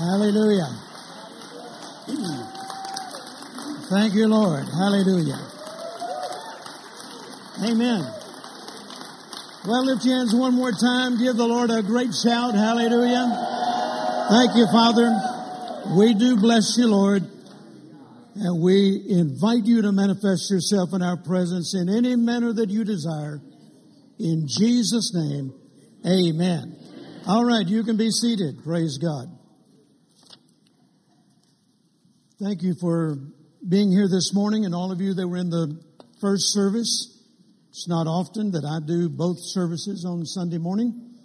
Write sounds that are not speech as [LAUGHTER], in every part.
Hallelujah. Thank you, Lord. Hallelujah. Amen. Well, lift your hands one more time. Give the Lord a great shout. Hallelujah. Thank you, Father. We do bless you, Lord. And we invite you to manifest yourself in our presence in any manner that you desire. In Jesus' name, amen. All right, you can be seated. Praise God. Thank you for being here this morning and all of you that were in the first service. It's not often that I do both services on Sunday morning,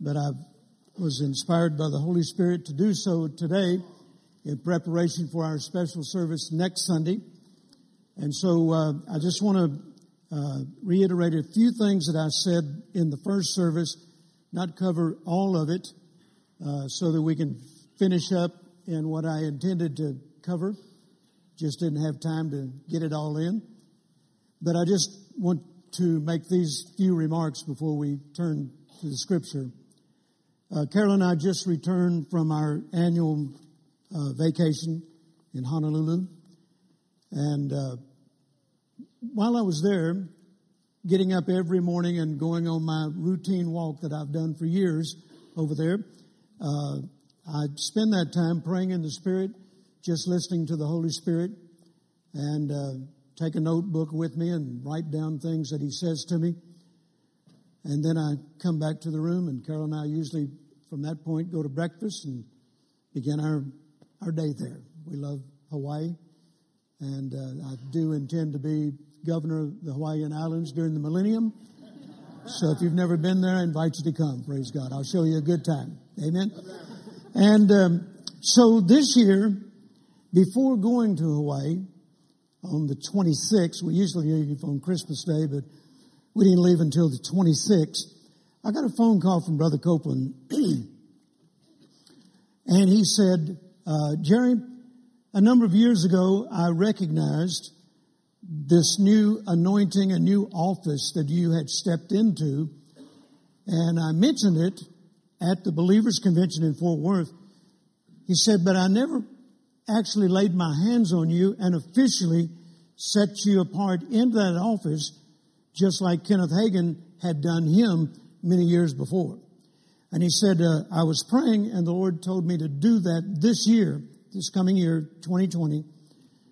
but I was inspired by the Holy Spirit to do so today in preparation for our special service next Sunday. And so uh, I just want to uh, reiterate a few things that I said in the first service, not cover all of it, uh, so that we can finish up in what I intended to cover. Just didn't have time to get it all in. But I just want to make these few remarks before we turn to the scripture. Uh, Carol and I just returned from our annual uh, vacation in Honolulu. And uh, while I was there, getting up every morning and going on my routine walk that I've done for years over there, uh, I'd spend that time praying in the Spirit just listening to the Holy Spirit and uh, take a notebook with me and write down things that He says to me. And then I come back to the room, and Carol and I usually, from that point, go to breakfast and begin our, our day there. We love Hawaii, and uh, I do intend to be governor of the Hawaiian Islands during the millennium. So if you've never been there, I invite you to come. Praise God. I'll show you a good time. Amen. And um, so this year, before going to Hawaii on the 26th, we usually leave on Christmas Day, but we didn't leave until the 26th. I got a phone call from Brother Copeland, [CLEARS THROAT] and he said, uh, Jerry, a number of years ago, I recognized this new anointing, a new office that you had stepped into, and I mentioned it at the Believers Convention in Fort Worth. He said, but I never actually laid my hands on you and officially set you apart into that office, just like Kenneth Hagin had done him many years before. And he said, uh, I was praying and the Lord told me to do that this year, this coming year, 2020,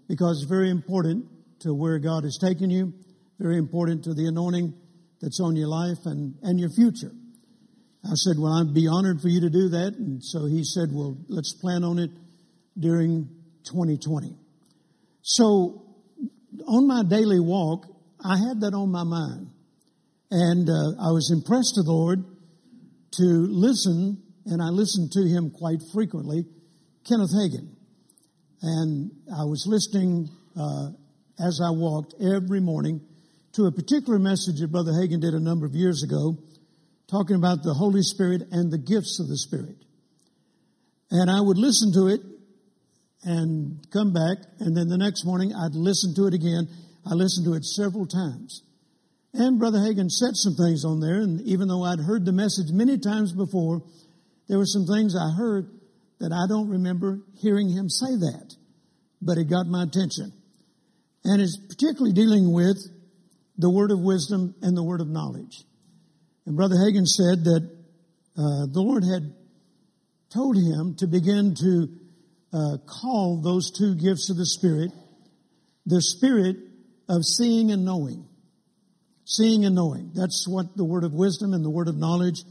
because it's very important to where God has taken you, very important to the anointing that's on your life and, and your future. I said, well, I'd be honored for you to do that. And so he said, well, let's plan on it during 2020. So on my daily walk, I had that on my mind. And uh, I was impressed with the Lord to listen, and I listened to him quite frequently, Kenneth Hagin. And I was listening uh, as I walked every morning to a particular message that Brother Hagin did a number of years ago, talking about the Holy Spirit and the gifts of the Spirit. And I would listen to it and come back, and then the next morning I'd listen to it again. I listened to it several times. And Brother Hagin said some things on there, and even though I'd heard the message many times before, there were some things I heard that I don't remember hearing him say that, but it got my attention. And it's particularly dealing with the word of wisdom and the word of knowledge. And Brother Hagin said that uh, the Lord had told him to begin to uh, call those two gifts of the Spirit the Spirit of seeing and knowing. Seeing and knowing. That's what the word of wisdom and the word of knowledge,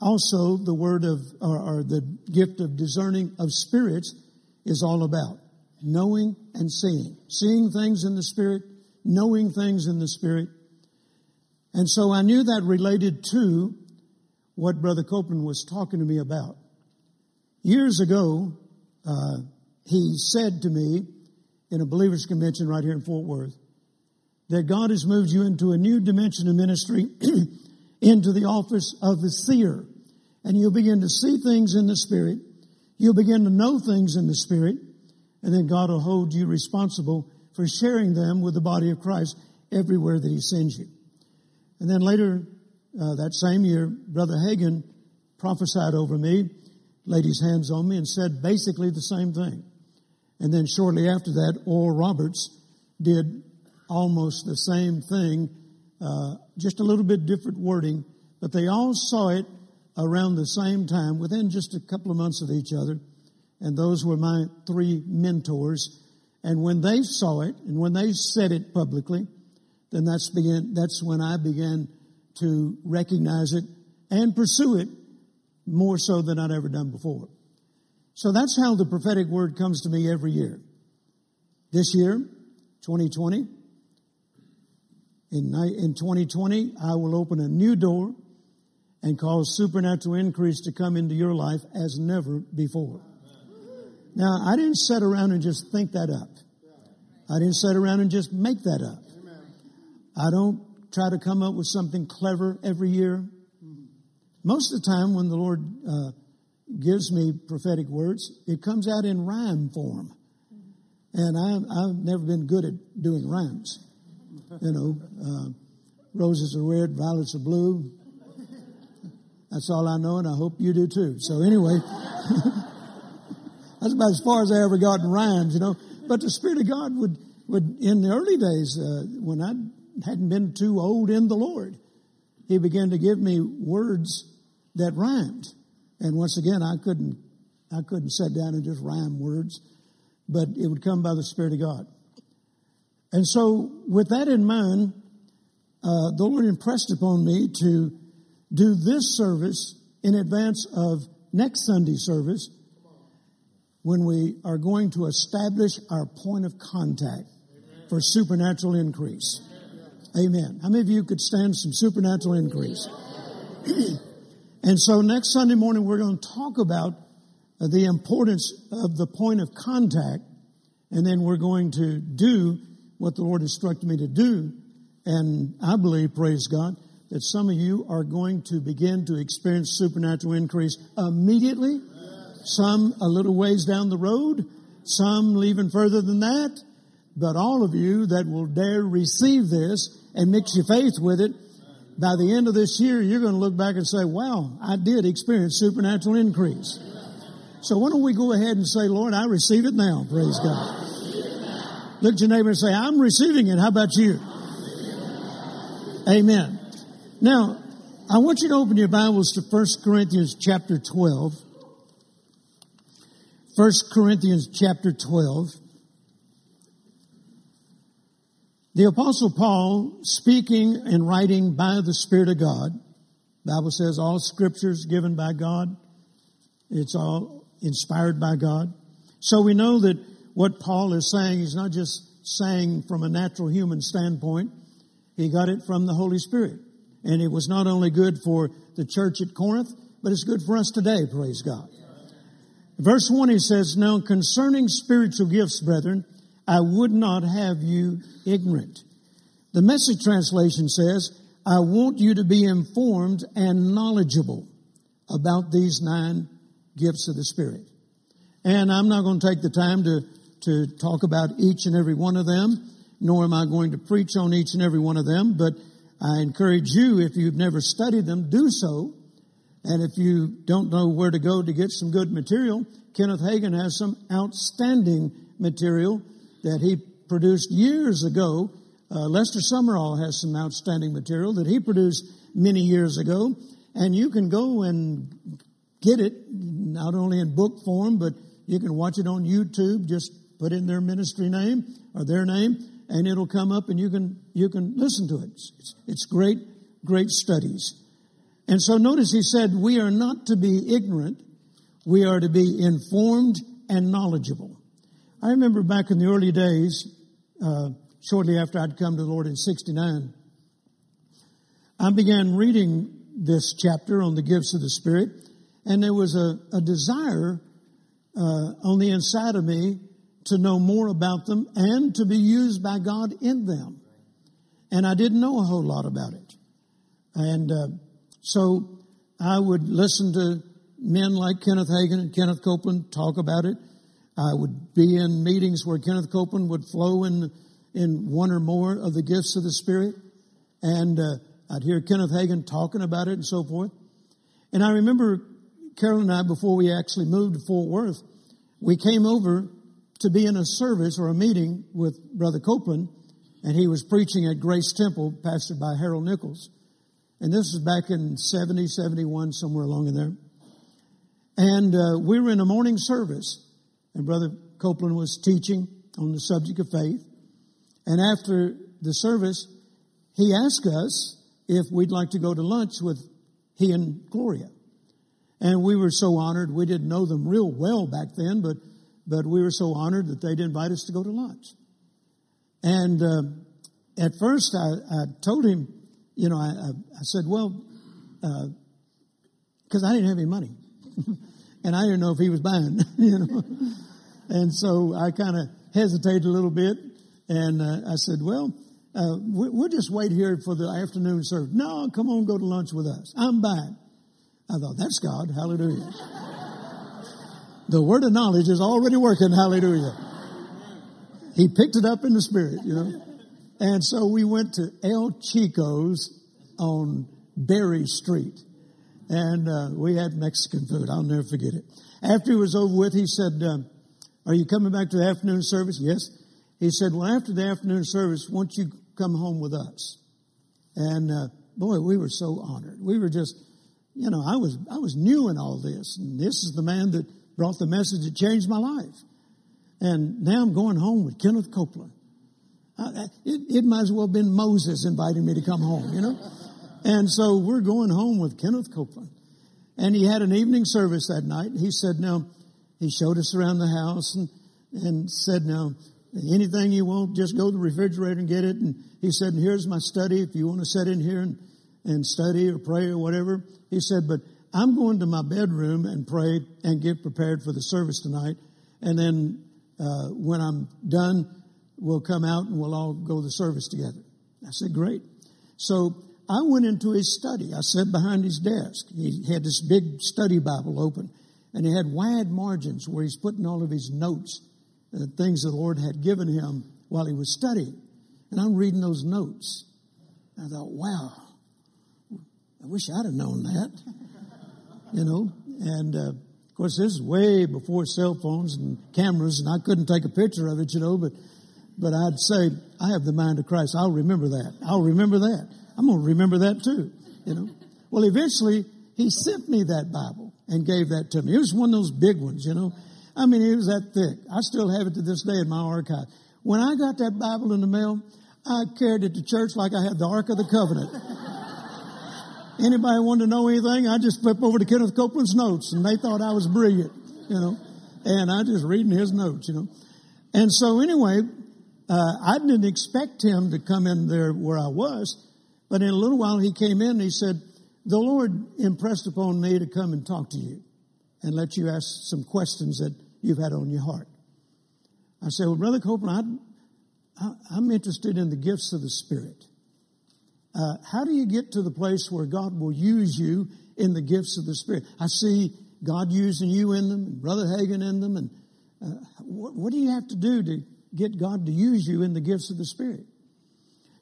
also the word of, or, or the gift of discerning of spirits is all about. Knowing and seeing. Seeing things in the Spirit, knowing things in the Spirit. And so I knew that related to what Brother Copeland was talking to me about. Years ago, uh, he said to me in a believers convention right here in Fort Worth that God has moved you into a new dimension of ministry, [CLEARS THROAT] into the office of the seer. And you'll begin to see things in the Spirit. You'll begin to know things in the Spirit. And then God will hold you responsible for sharing them with the body of Christ everywhere that He sends you. And then later uh, that same year, Brother Hagin prophesied over me laid his hands on me and said basically the same thing. And then shortly after that, Oral Roberts did almost the same thing, uh, just a little bit different wording, but they all saw it around the same time, within just a couple of months of each other. And those were my three mentors. And when they saw it, and when they said it publicly, then that's began, that's when I began to recognize it and pursue it more so than I'd ever done before. So that's how the prophetic word comes to me every year. This year, 2020, in, in 2020, I will open a new door and cause supernatural increase to come into your life as never before. Now, I didn't sit around and just think that up. I didn't sit around and just make that up. I don't try to come up with something clever every year. Most of the time, when the Lord uh, gives me prophetic words, it comes out in rhyme form. And I, have never been good at doing rhymes. You know, uh, roses are red, violets are blue. That's all I know, and I hope you do too. So anyway, [LAUGHS] that's about as far as I ever got in rhymes, you know. But the Spirit of God would, would in the early days, uh, when I hadn't been too old in the Lord, He began to give me words that rhymed. And once again, I couldn't, I couldn't sit down and just rhyme words, but it would come by the Spirit of God. And so, with that in mind, uh, the Lord impressed upon me to do this service in advance of next Sunday service when we are going to establish our point of contact for supernatural increase. Amen. How many of you could stand some supernatural increase? [CLEARS THROAT] and so next Sunday morning, we're going to talk about uh, the importance of the point of contact, and then we're going to do what the Lord instructed me to do. And I believe, praise God, that some of you are going to begin to experience supernatural increase immediately, some a little ways down the road, some even further than that. But all of you that will dare receive this and mix your faith with it, by the end of this year, you're going to look back and say, wow, I did experience supernatural increase. So why don't we go ahead and say, Lord, I receive it now. Praise God. Look at your neighbor and say, I'm receiving it. How about you? Amen. Now, I want you to open your Bibles to 1 Corinthians chapter 12. 1 Corinthians chapter 12. The apostle Paul speaking and writing by the Spirit of God. Bible says all scriptures given by God. It's all inspired by God. So we know that what Paul is saying, he's not just saying from a natural human standpoint. He got it from the Holy Spirit. And it was not only good for the church at Corinth, but it's good for us today, praise God. Verse 1 he says, Now concerning spiritual gifts, brethren, I would not have you ignorant. The message translation says, I want you to be informed and knowledgeable about these nine gifts of the Spirit. And I'm not going to take the time to, to talk about each and every one of them, nor am I going to preach on each and every one of them, but I encourage you, if you've never studied them, do so. And if you don't know where to go to get some good material, Kenneth Hagin has some outstanding material that he produced years ago. Uh, Lester Sumrall has some outstanding material that he produced many years ago. And you can go and get it, not only in book form, but you can watch it on YouTube. Just put in their ministry name or their name and it'll come up and you can, you can listen to it. It's, it's great, great studies. And so notice he said, we are not to be ignorant. We are to be informed and knowledgeable. I remember back in the early days, uh, shortly after I'd come to the Lord in 69, I began reading this chapter on the gifts of the Spirit, and there was a, a desire uh, on the inside of me to know more about them and to be used by God in them. And I didn't know a whole lot about it. And uh, so I would listen to men like Kenneth Hagin and Kenneth Copeland talk about it. I would be in meetings where Kenneth Copeland would flow in in one or more of the gifts of the Spirit, and uh, I'd hear Kenneth Hagin talking about it and so forth. And I remember Carol and I, before we actually moved to Fort Worth, we came over to be in a service or a meeting with Brother Copeland, and he was preaching at Grace Temple, pastored by Harold Nichols. And this was back in 70, 71, somewhere along in there. And uh, we were in a morning service, and Brother Copeland was teaching on the subject of faith. And after the service, he asked us if we'd like to go to lunch with he and Gloria. And we were so honored. We didn't know them real well back then, but, but we were so honored that they'd invite us to go to lunch. And uh, at first I, I, told him, you know, I, I said, well, because uh, I didn't have any money. [LAUGHS] and I didn't know if he was buying, [LAUGHS] you know. and so I kind of hesitated a little bit. And uh, I said, well, uh, we'll just wait here for the afternoon service. No, come on, go to lunch with us. I'm buying. I thought, that's God. Hallelujah. the word of knowledge is already working. Hallelujah. He picked it up in the spirit, you know. And so we went to El Chico's on Berry Street. And uh, we had Mexican food. I'll never forget it. After it was over with, he said, uh, Are you coming back to the afternoon service? Yes. He said, Well, after the afternoon service, won't you come home with us? And uh, boy, we were so honored. We were just you know, I was, I was new in all this. And this is the man that brought the message that changed my life. And now I'm going home with Kenneth Copeland. I, it, it might as well have been Moses inviting me to come home, you know? And so we're going home with Kenneth Copeland. And he had an evening service that night. He said, now, he showed us around the house and, and said, now, anything you want, just go to the refrigerator and get it. And he said, here's my study if you want to sit in here and, and study or pray or whatever. He said, but I'm going to my bedroom and pray and get prepared for the service tonight. And then uh, when I'm done, we'll come out and we'll all go to the service together. I said, great. So I went into his study. I sat behind his desk. He had this big study Bible open, and he had wide margins where he's putting all of his notes, uh, things the Lord had given him while he was studying. And I'm reading those notes. I thought, wow, I wish I'd have known that. [LAUGHS] You know, and uh, of course, this is way before cell phones and cameras, and I couldn't take a picture of it, you know. But, but I'd say I have the mind of Christ. I'll remember that. I'll remember that. I'm going to remember that too. You know. Well, eventually, he sent me that Bible and gave that to me. It was one of those big ones, you know. I mean, it was that thick. I still have it to this day in my archive. When I got that Bible in the mail, I carried it to church like I had the Ark of the Covenant. [LAUGHS] Anybody want to know anything? I just flip over to Kenneth Copeland's notes and they thought I was brilliant, you know, and I just reading his notes, you know. And so anyway, uh, I didn't expect him to come in there where I was, but in a little while he came in and he said, the Lord impressed upon me to come and talk to you and let you ask some questions that you've had on your heart. I said, well, Brother Copeland, I, I'm interested in the gifts of the Spirit. Uh, how do you get to the place where God will use you in the gifts of the Spirit? I see God using you in them, and Brother Hagin in them, and uh, what, what do you have to do to get God to use you in the gifts of the Spirit?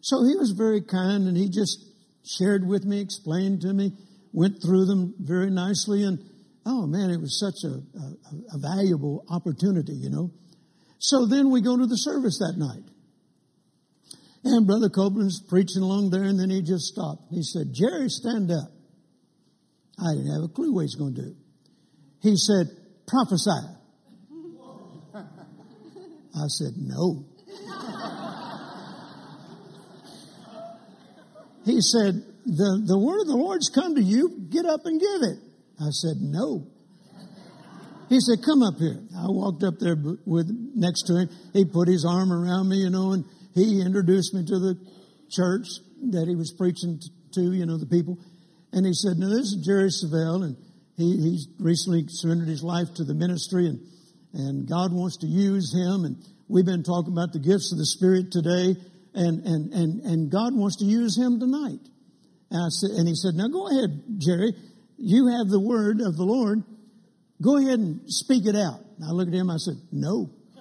So he was very kind, and he just shared with me, explained to me, went through them very nicely, and oh man, it was such a, a, a valuable opportunity, you know. So then we go to the service that night. And Brother Copeland's preaching along there, and then he just stopped. He said, Jerry, stand up. I didn't have a clue what he's going to do. He said, prophesy. [LAUGHS] I said, no. [LAUGHS] he said, the, the word of the Lord's come to you. Get up and give it. I said, no. He said, come up here. I walked up there with next to him. He put his arm around me, you know, and he introduced me to the church that he was preaching to, you know, the people. And he said, now this is Jerry Savelle and he, he's recently surrendered his life to the ministry and, and God wants to use him. And we've been talking about the gifts of the Spirit today and, and, and, and God wants to use him tonight. And I said, and he said, now go ahead, Jerry. You have the word of the Lord. Go ahead and speak it out. And I looked at him. I said, no. [LAUGHS]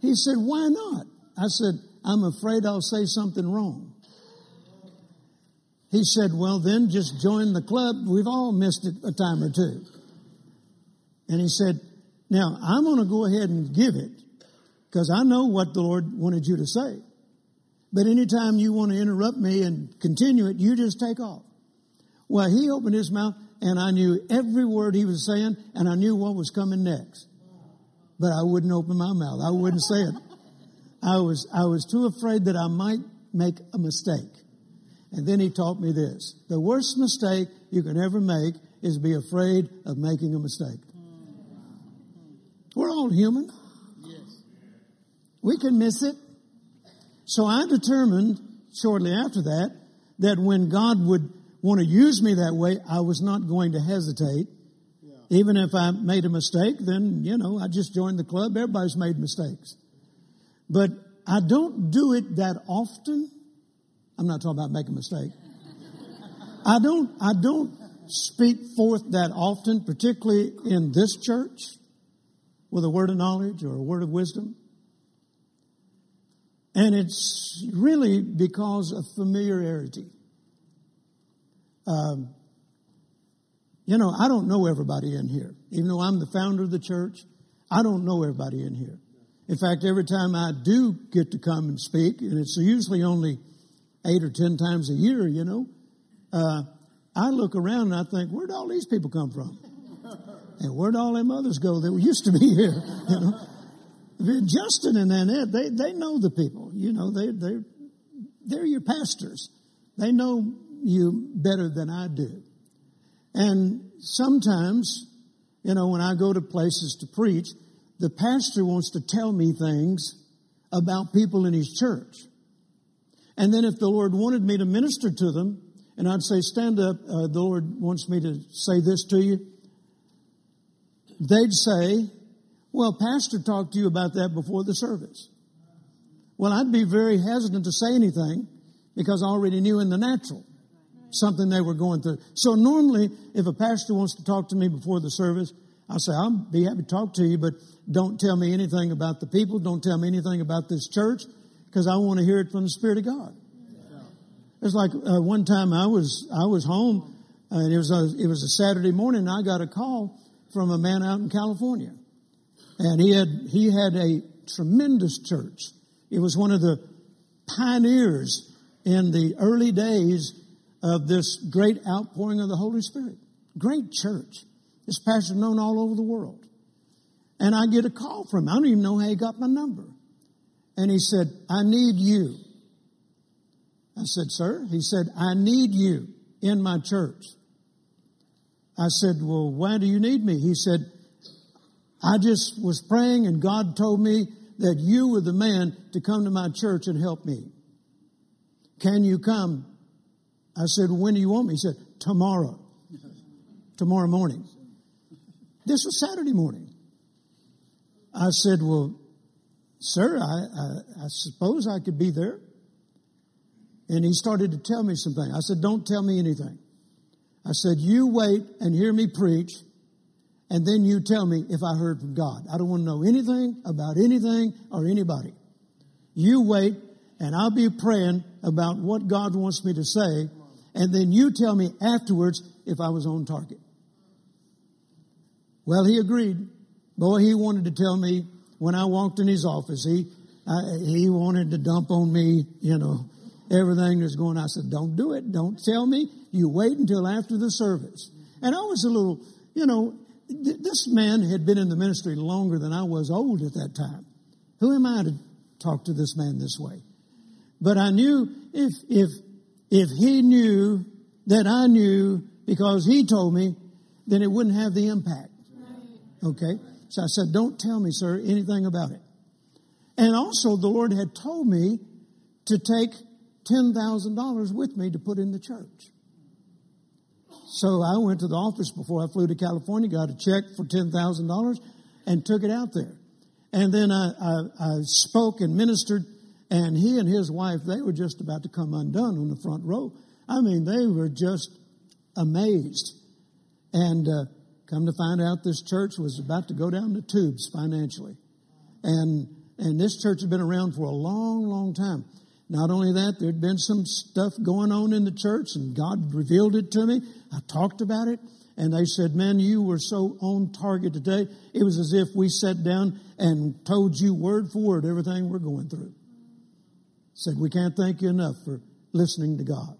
He said, Why not? I said, I'm afraid I'll say something wrong. he said, Well, then just join the club. We've all missed it a time or two. And he said, Now I'm going to go ahead and give it because I know what the Lord wanted you to say. But anytime you want to interrupt me and continue it, you just take off. Well, he opened his mouth and I knew every word he was saying and I knew what was coming next. But I wouldn't open my mouth. I wouldn't say it. I was, I was too afraid that I might make a mistake. And then he taught me this. The worst mistake you can ever make is be afraid of making a mistake. We're all human. We can miss it. So I determined shortly after that that when God would want to use me that way, I was not going to hesitate. Yeah. Even if I made a mistake, then, you know, I just joined the club. Everybody's made mistakes. But I don't do it that often. I'm not talking about making a mistake. I don't, I don't speak forth that often, particularly in this church with a word of knowledge or a word of wisdom. And it's really because of familiarity. Um, you know, I don't know everybody in here. Even though I'm the founder of the church, I don't know everybody in here. In fact, every time I do get to come and speak, and it's usually only eight or ten times a year, you know, uh, I look around and I think, where'd all these people come from? [LAUGHS] And where'd all them others go that used to be here? [LAUGHS] You know? Justin and Annette, they, they know the people. You know, they, they, they're your pastors. They know you better than I do. And sometimes, you know, when I go to places to preach, the pastor wants to tell me things about people in his church. And then if the Lord wanted me to minister to them, and I'd say, stand up, uh, the Lord wants me to say this to you, they'd say, well, pastor talked to you about that before the service. Well, I'd be very hesitant to say anything because I already knew in the natural something they were going through. So normally, if a pastor wants to talk to me before the service, I'll say, I'll be happy to talk to you, but don't tell me anything about the people. Don't tell me anything about this church because I want to hear it from the Spirit of God. It's like uh, one time I was I was home and it was a, it was a Saturday morning. and I got a call from a man out in California, and he had he had a tremendous church. It was one of the pioneers in the early days of this great outpouring of the Holy Spirit. Great church. This pastor known all over the world. And I get a call from him. I don't even know how he got my number. And he said, I need you. I said, Sir? He said, I need you in my church. I said, Well, why do you need me? He said, I just was praying and God told me that you were the man to come to my church and help me. Can you come? I said, When do you want me? He said, Tomorrow. Tomorrow morning. This was Saturday morning. I said, Well, sir, I, I, I suppose I could be there. And he started to tell me something. I said, Don't tell me anything. I said, You wait and hear me preach, and then you tell me if I heard from God. I don't want to know anything about anything or anybody. You wait, and I'll be praying about what God wants me to say, and then you tell me afterwards if I was on target. Well, he agreed. Boy, he wanted to tell me when I walked in his office. He I, he wanted to dump on me, you know, everything that's going. on. I said, "Don't do it. Don't tell me. You wait until after the service." And I was a little, you know, this man had been in the ministry longer than I was old at that time. Who am I to talk to this man this way? But I knew if if if he knew that I knew because he told me, then it wouldn't have the impact. Okay? So I said, Don't tell me, sir, anything about it. And also, the Lord had told me to take $10,000 with me to put in the church. So I went to the office before I flew to California, got a check for $10,000, and took it out there. And then I, I, I, spoke and ministered, and he and his wife, they were just about to come undone on the front row. I mean, they were just amazed. And uh, Come to find out this church was about to go down the tubes financially. And, and this church had been around for a long, long time. Not only that, there'd been some stuff going on in the church and God revealed it to me. I talked about it and they said, man, you were so on target today. It was as if we sat down and told you word for word everything we're going through. Said, we can't thank you enough for listening to God.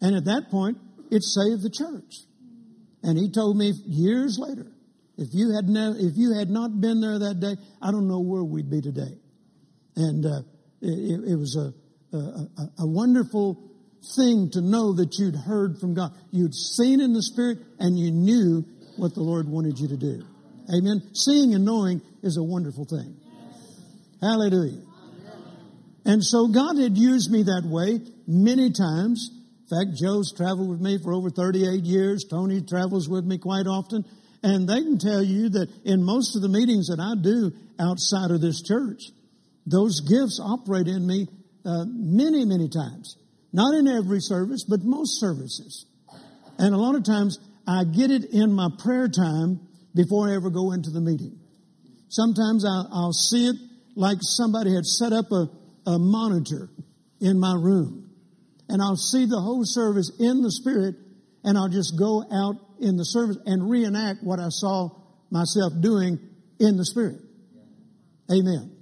And at that point, it saved the church. And he told me years later, if you had if you had not been there that day, I don't know where we'd be today. And uh, it, it, was a, a, a wonderful thing to know that you'd heard from God. You'd seen in the Spirit and you knew what the Lord wanted you to do. Amen. Seeing and knowing is a wonderful thing. Hallelujah. And so God had used me that way many times. In fact, Joe's traveled with me for over 38 years. Tony travels with me quite often. And they can tell you that in most of the meetings that I do outside of this church, those gifts operate in me uh, many, many times. Not in every service, but most services. And a lot of times I get it in my prayer time before I ever go into the meeting. Sometimes I'll, I'll see it like somebody had set up a, a monitor in my room. And I'll see the whole service in the Spirit, and I'll just go out in the service and reenact what I saw myself doing in the Spirit. Amen.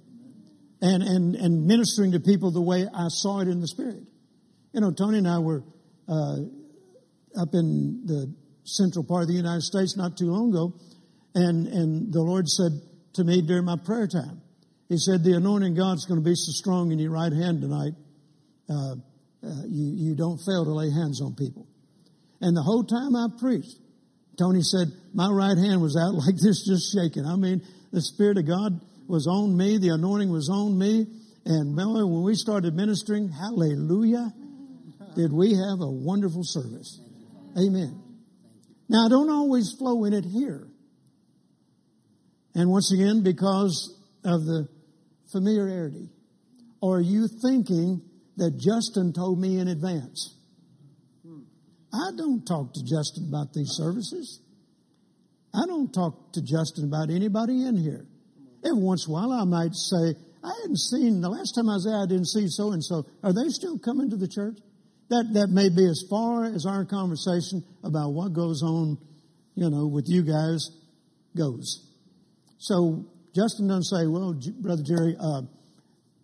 And, and, and ministering to people the way I saw it in the Spirit. You know, Tony and I were uh, up in the central part of the United States not too long ago, and, and the Lord said to me during my prayer time, He said, The anointing God's going to be so strong in your right hand tonight, uh, uh, you, you don't fail to lay hands on people. And the whole time I preached, Tony said, My right hand was out [LAUGHS] like this, just shaking. I mean, the Spirit of God was on me, the anointing was on me. And when we started ministering, hallelujah, did we have a wonderful service. Amen. Now, I don't always flow in it here. And once again, because of the familiarity. Are you thinking that Justin told me in advance? I don't talk to Justin about these services. I don't talk to Justin about anybody in here. Every once in a while, I might say, I hadn't seen, the last time I was there, I didn't see so and so. Are they still coming to the church? That, that may be as far as our conversation about what goes on, you know, with you guys goes. So Justin doesn't say, well, Brother Jerry,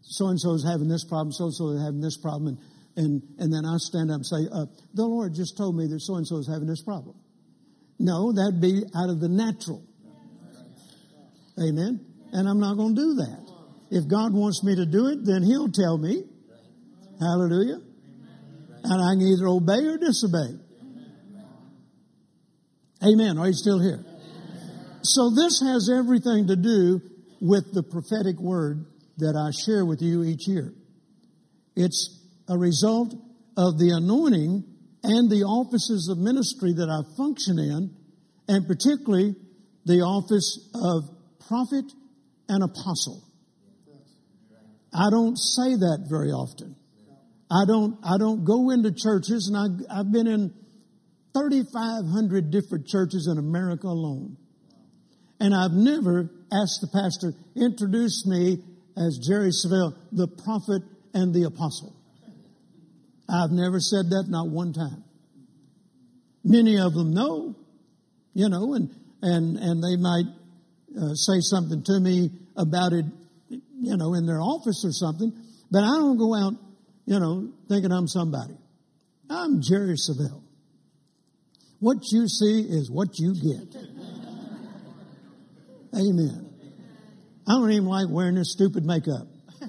so and so is having this problem, so and so is having this problem, and, and, and then I stand up and say, uh, the Lord just told me that so and so is having this problem. No, that'd be out of the natural. Amen. And I'm not going to do that. If God wants me to do it, then He'll tell me. Hallelujah. And I can either obey or disobey. Amen. Are you still here? So this has everything to do with the prophetic word that I share with you each year. It's a result of the anointing and the offices of ministry that I function in, and particularly the office of prophet and apostle. I don't say that very often. I don't, I don't go into churches, and I, I've been in 3,500 different churches in America alone. And I've never asked the pastor, introduce me as Jerry Savelle, the prophet and the apostle. I've never said that, not one time. Many of them know, you know, and, and, and they might uh, say something to me about it, you know, in their office or something, but I don't go out you know, thinking I'm somebody. I'm Jerry Savelle. What you see is what you get. [LAUGHS] Amen. I don't even like wearing this stupid makeup. [LAUGHS]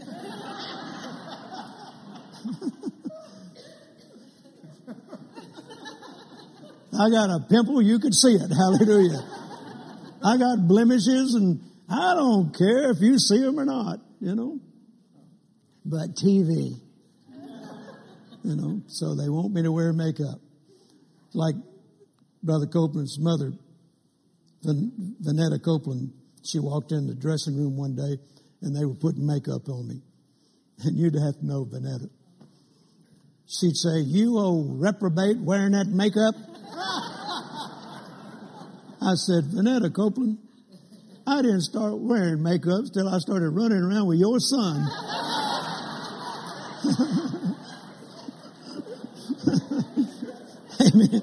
I got a pimple, you could see it. [LAUGHS] Hallelujah. I got blemishes and I don't care if you see them or not, you know. But TV, you know, so they want me to wear makeup. Like Brother Copeland's mother, Vinita Copeland, she walked in the dressing room one day and they were putting makeup on me. And you'd have to know Vinita. She'd say, You old reprobate wearing that makeup? [LAUGHS] I said, Vinita Copeland, I didn't start wearing makeup till I started running around with your son. [LAUGHS] Amen.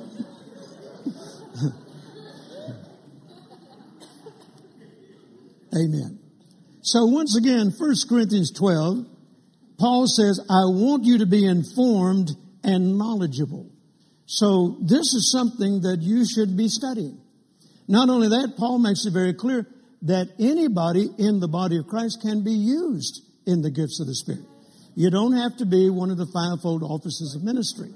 [LAUGHS] Amen. So once again, 1 Corinthians 12, Paul says, I want you to be informed and knowledgeable. So this is something that you should be studying. Not only that, Paul makes it very clear that anybody in the body of Christ can be used in the gifts of the Spirit. You don't have to be one of the fivefold offices of ministry.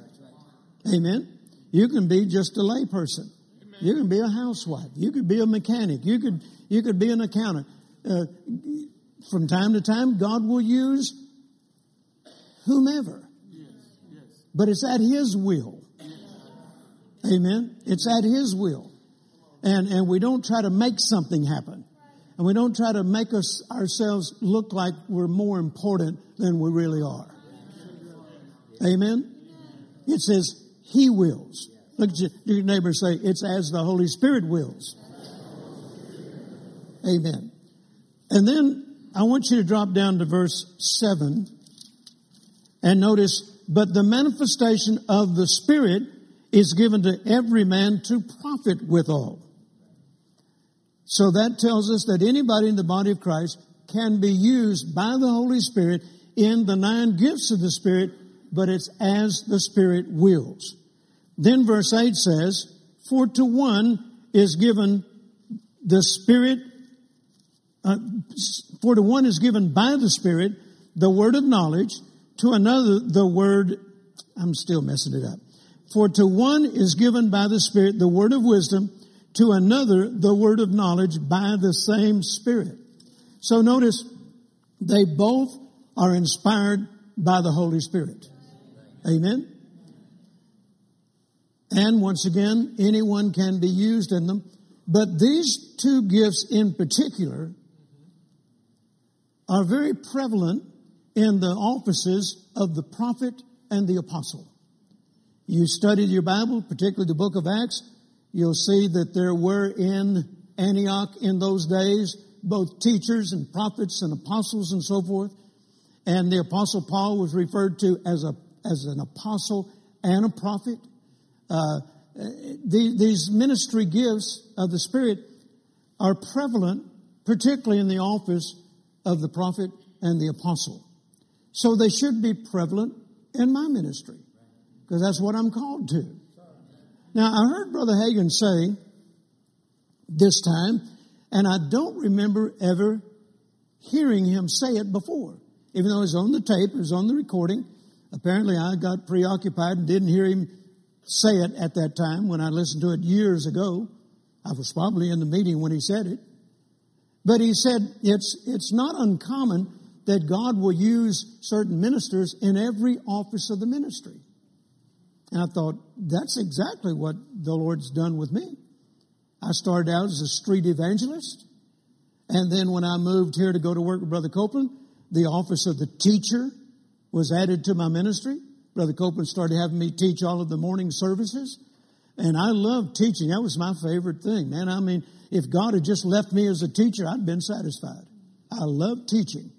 Amen. You can be just a layperson. You can be a housewife. You could be a mechanic. You could you could be an accountant. Uh, from time to time, God will use whomever, but it's at His will. Amen. It's at His will, and and we don't try to make something happen. And we don't try to make us ourselves look like we're more important than we really are. Amen? It says, He wills. Look at your neighbor say, It's as the Holy Spirit wills. Amen. And then I want you to drop down to verse 7 and notice, But the manifestation of the Spirit is given to every man to profit withal. So that tells us that anybody in the body of Christ can be used by the Holy Spirit in the nine gifts of the Spirit, but it's as the Spirit wills. Then verse 8 says, For to one is given the Spirit, uh, for to one is given by the Spirit the word of knowledge, to another the word, I'm still messing it up. For to one is given by the Spirit the word of wisdom, to another the word of knowledge by the same Spirit. So notice, they both are inspired by the Holy Spirit. Amen. And once again, anyone can be used in them. But these two gifts in particular are very prevalent in the offices of the prophet and the apostle. You studied your Bible, particularly the book of Acts, You'll see that there were in Antioch in those days both teachers and prophets and apostles and so forth. And the apostle Paul was referred to as a as an apostle and a prophet. Uh, the, these ministry gifts of the Spirit are prevalent, particularly in the office of the prophet and the apostle. So they should be prevalent in my ministry because that's what I'm called to. Now, I heard Brother Hagin say this time, and I don't remember ever hearing him say it before. Even though it was on the tape, it was on the recording. Apparently, I got preoccupied and didn't hear him say it at that time when I listened to it years ago. I was probably in the meeting when he said it. But he said it's, it's not uncommon that God will use certain ministers in every office of the ministry. And I thought, that's exactly what the Lord's done with me. I started out as a street evangelist. And then when I moved here to go to work with Brother Copeland, the office of the teacher was added to my ministry. Brother Copeland started having me teach all of the morning services. And I loved teaching. That was my favorite thing, man. I mean, if God had just left me as a teacher, I'd been satisfied. I loved teaching.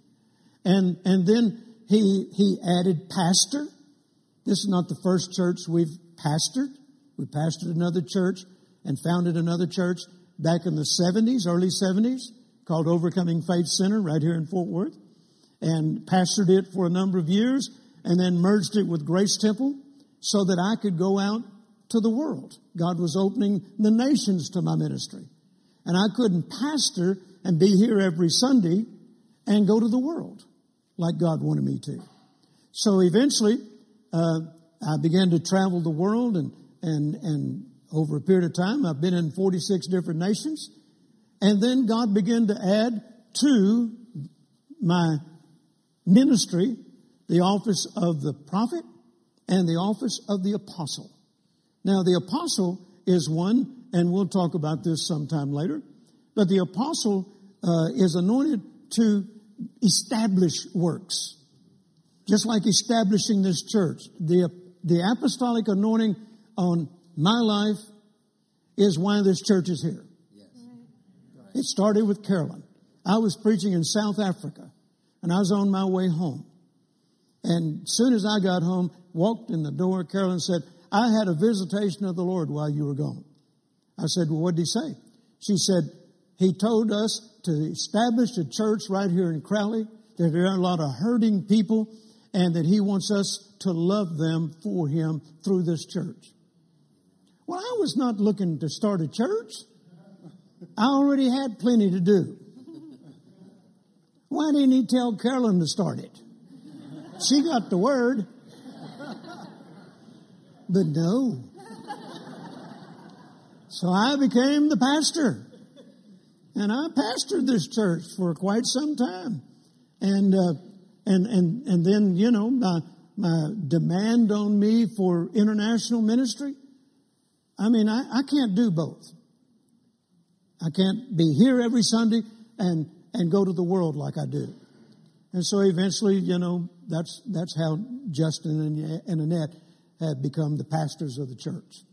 And, and then he, he added pastor. This is not the first church we've pastored. We pastored another church and founded another church back in the 70s, early 70s, called Overcoming Faith Center right here in Fort Worth, and pastored it for a number of years, and then merged it with Grace Temple so that I could go out to the world. God was opening the nations to my ministry. And I couldn't pastor and be here every Sunday and go to the world like God wanted me to. So eventually, uh, I began to travel the world and, and, and over a period of time, I've been in 46 different nations. And then God began to add to my ministry the office of the prophet and the office of the apostle. Now, the apostle is one, and we'll talk about this sometime later, but the apostle uh, is anointed to establish works just like establishing this church. The, the apostolic anointing on my life is why this church is here. Yes. It started with Carolyn. I was preaching in South Africa and I was on my way home. And soon as I got home, walked in the door, Carolyn said, I had a visitation of the Lord while you were gone. I said, Well, what did he say? She said, He told us to establish a church right here in Crowley, that there are a lot of hurting people, and that He wants us to love them for Him through this church. Well, I was not looking to start a church. I already had plenty to do. Why didn't he tell Carolyn to start it? She got the word. But no. So I became the pastor. And I pastored this church for quite some time. And, uh, and, and, and then, you know, my, my demand on me for international ministry. I mean, I, I can't do both. I can't be here every Sunday and, and go to the world like I do. And so eventually, you know, that's, that's how Justin and, Annette have become the pastors of the church.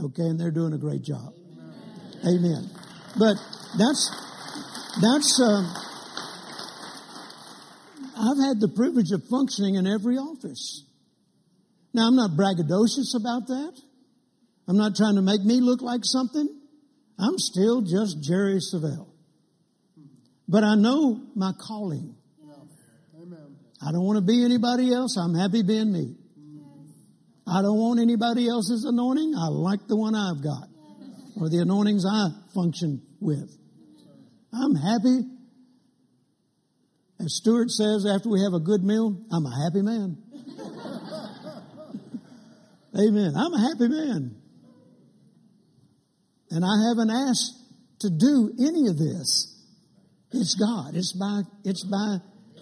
Okay, and they're doing a great job. Amen. Amen. But that's that's. Uh, I've had the privilege of functioning in every office. Now I'm not braggadocious about that. I'm not trying to make me look like something. I'm still just Jerry Savelle. But I know my calling. I don't want to be anybody else. I'm happy being me. I don't want anybody else's anointing. I like the one I've got or the anointings I function with. I'm happy. As Stuart says after we have a good meal, I'm a happy man. [LAUGHS] Amen. I'm a happy man. And I haven't asked to do any of this. It's God. It's by, it's by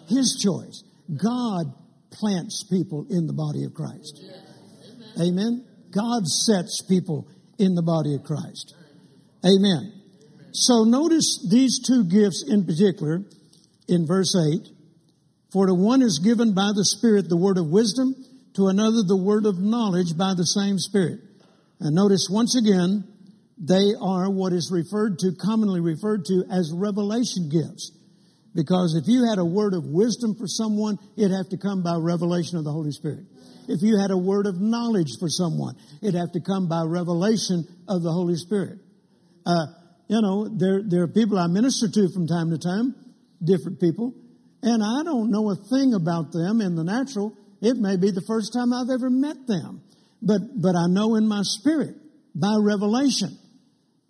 His choice. God plants people in the body of Christ. Amen. God sets people in the body of Christ. Amen. So notice these two gifts in particular in verse 8. For to one is given by the Spirit the word of wisdom, to another the word of knowledge by the same Spirit. And notice once again, they are what is referred to, commonly referred to as revelation gifts. Because if you had a word of wisdom for someone, it'd have to come by revelation of the Holy Spirit. If you had a word of knowledge for someone, it'd have to come by revelation of the Holy Spirit. Uh, you know, there, there are people I minister to from time to time, different people, and I don't know a thing about them in the natural. It may be the first time I've ever met them, but, but I know in my spirit by revelation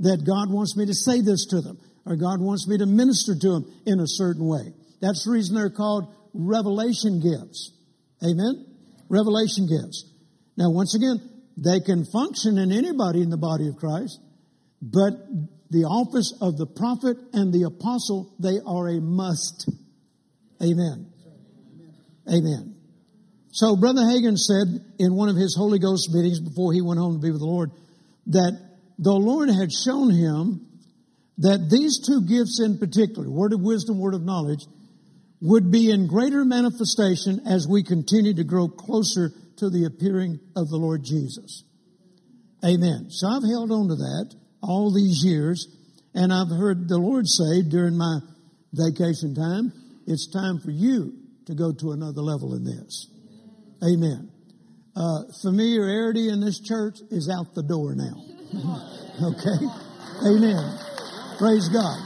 that God wants me to say this to them or God wants me to minister to them in a certain way. That's the reason they're called revelation gifts. Amen? Revelation gifts. Now, once again, they can function in anybody in the body of Christ, but the office of the prophet and the apostle, they are a must. Amen. Amen. So Brother Hagin said in one of his Holy Ghost meetings before he went home to be with the Lord that the Lord had shown him that these two gifts in particular, word of wisdom, word of knowledge, would be in greater manifestation as we continue to grow closer to the appearing of the Lord Jesus. Amen. So I've held on to that all these years, and I've heard the Lord say during my vacation time, it's time for you to go to another level in this. Amen. Uh, familiarity in this church is out the door now. Okay? Amen. Praise God.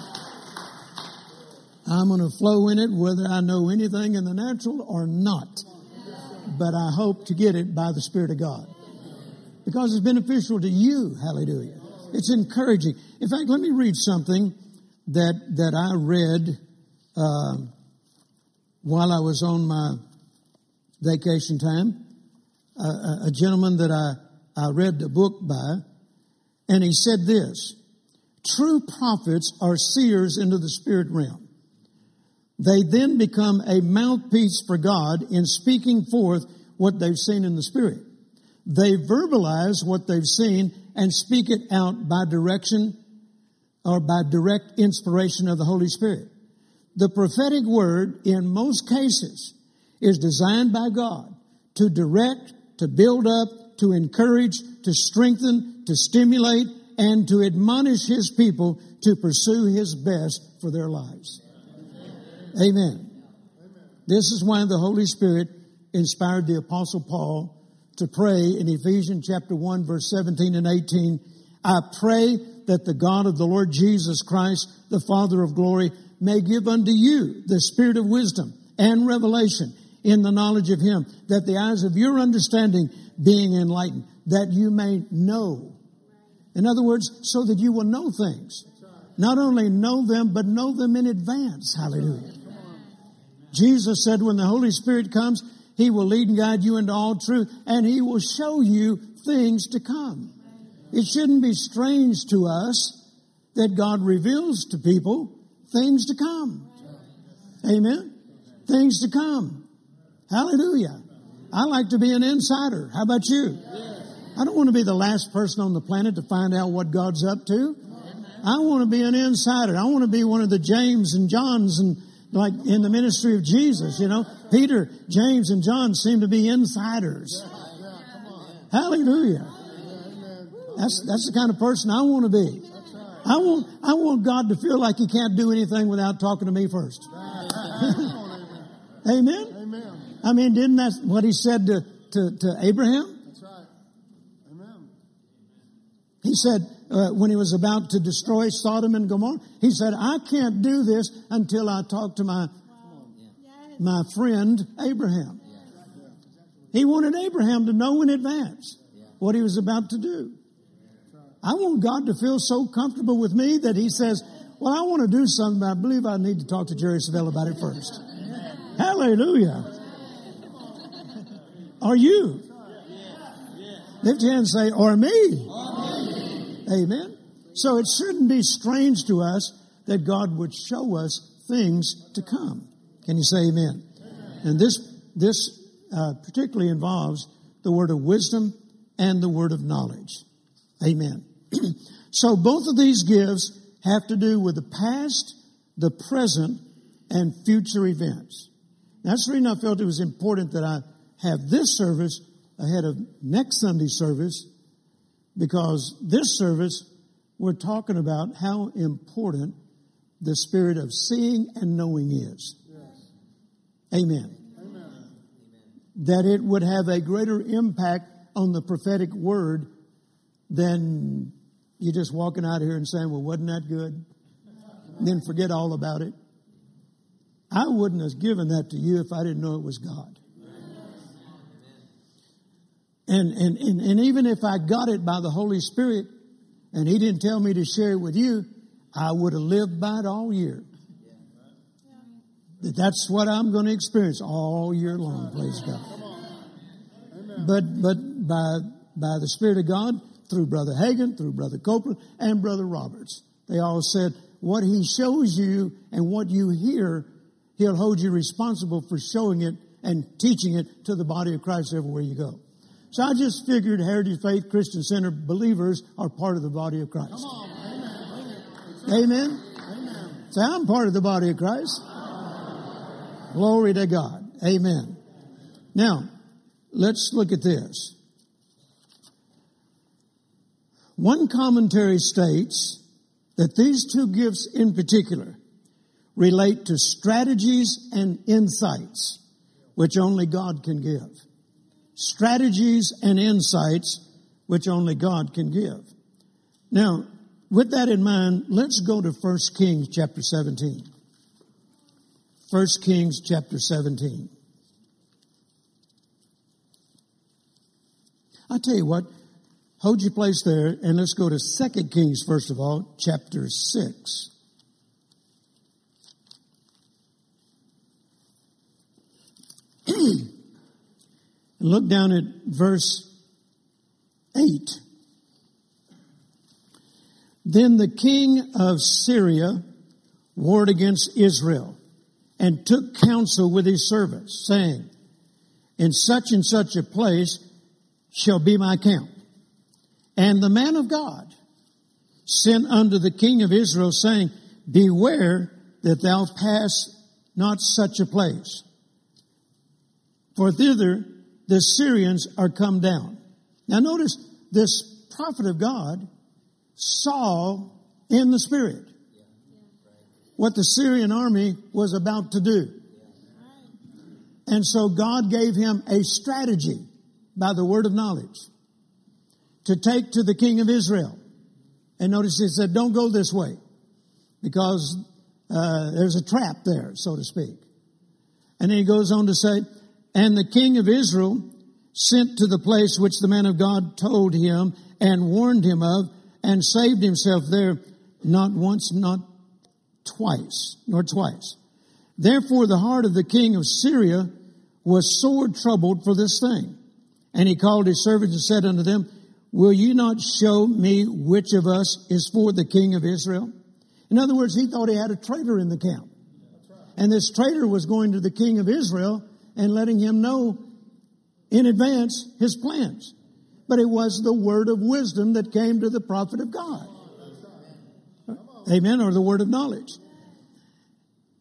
I'm going to flow in it whether I know anything in the natural or not. But I hope to get it by the Spirit of God. Because it's beneficial to you. Hallelujah. It's encouraging. In fact, let me read something that, that I read, uh, while I was on my vacation time. Uh, a gentleman that I, I read the book by, and he said this, true prophets are seers into the spirit realm. They then become a mouthpiece for God in speaking forth what they've seen in the spirit. They verbalize what they've seen and speak it out by direction or by direct inspiration of the Holy Spirit. The prophetic word in most cases is designed by God to direct, to build up, to encourage, to strengthen, to stimulate, and to admonish his people to pursue his best for their lives. Amen. This is why the Holy Spirit inspired the apostle Paul to pray in Ephesians chapter 1 verse 17 and 18. I pray that the God of the Lord Jesus Christ, the Father of glory, may give unto you the spirit of wisdom and revelation in the knowledge of Him, that the eyes of your understanding being enlightened, that you may know. In other words, so that you will know things. Not only know them, but know them in advance. Hallelujah. Jesus said when the Holy Spirit comes, He will lead and guide you into all truth and He will show you things to come. It shouldn't be strange to us that God reveals to people things to come. Amen. Things to come. Hallelujah. I like to be an insider. How about you? I don't want to be the last person on the planet to find out what God's up to. I want to be an insider. I want to be one of the James and Johns and like in the ministry of Jesus, you know. Peter, James, and John seem to be insiders. Hallelujah. That's, that's the kind of person I want to be. I want, I want God to feel like he can't do anything without talking to me first. [LAUGHS] Amen? Amen. I mean, didn't that what he said to, to, to Abraham? That's right. Amen. He said, uh, when he was about to destroy Sodom and Gomorrah, he said, I can't do this until I talk to my, my friend Abraham. He wanted Abraham to know in advance what he was about to do. I want God to feel so comfortable with me that he says, well, I want to do something, but I believe I need to talk to Jerry Savelle about it first. Hallelujah. Are you? Lift your hand and say, or me. Amen. So it shouldn't be strange to us that God would show us things to come. Can you say amen? And this, this uh, particularly involves the word of wisdom and the word of knowledge. Amen. [CLEARS THROAT] so both of these gifts have to do with the past, the present, and future events. That's the reason I felt it was important that I have this service ahead of next Sunday service because this service we're talking about how important the spirit of seeing and knowing is. Yes. Amen. Amen. That it would have a greater impact on the prophetic word than you just walking out here and saying, well, wasn't that good? And then forget all about it. I wouldn't have given that to you if I didn't know it was God. And, and, and, and even if I got it by the Holy Spirit and He didn't tell me to share it with you, I would have lived by it all year. That's what I'm going to experience all year long, praise God. But, but by, by the Spirit of God, through Brother Hagin, through Brother Copeland, and Brother Roberts, they all said, what he shows you and what you hear, he'll hold you responsible for showing it and teaching it to the body of Christ everywhere you go. So I just figured Heritage Faith Christian Center believers are part of the body of Christ. Amen. Amen. So I'm part of the body of Christ. Glory to God. Amen. Now, let's look at this. One commentary states that these two gifts in particular relate to strategies and insights which only God can give strategies and insights which only God can give. Now, with that in mind, let's go to 1 Kings chapter 17. 1 Kings chapter 17. I tell you what, hold your place there and let's go to 2 Kings first of all, chapter 6. [CLEARS THROAT] Look down at verse 8. Then the king of Syria warred against Israel and took counsel with his servants, saying, In such and such a place shall be my camp. And the man of God sent unto the king of Israel, saying, Beware that thou pass not such a place. For thither the Syrians are come down. Now notice this prophet of God saw in the spirit what the Syrian army was about to do. And so God gave him a strategy by the word of knowledge to take to the king of Israel. And notice he said, don't go this way because uh, there's a trap there, so to speak. And then he goes on to say, and the king of Israel sent to the place which the man of God told him and warned him of and saved himself there not once, not twice, nor twice. Therefore the heart of the king of Syria was sore troubled for this thing. And he called his servants and said unto them, Will you not show me which of us is for the king of Israel? In other words, he thought he had a traitor in the camp. And this traitor was going to the king of Israel and letting him know in advance his plans. But it was the word of wisdom that came to the prophet of God. Amen. Or the word of knowledge.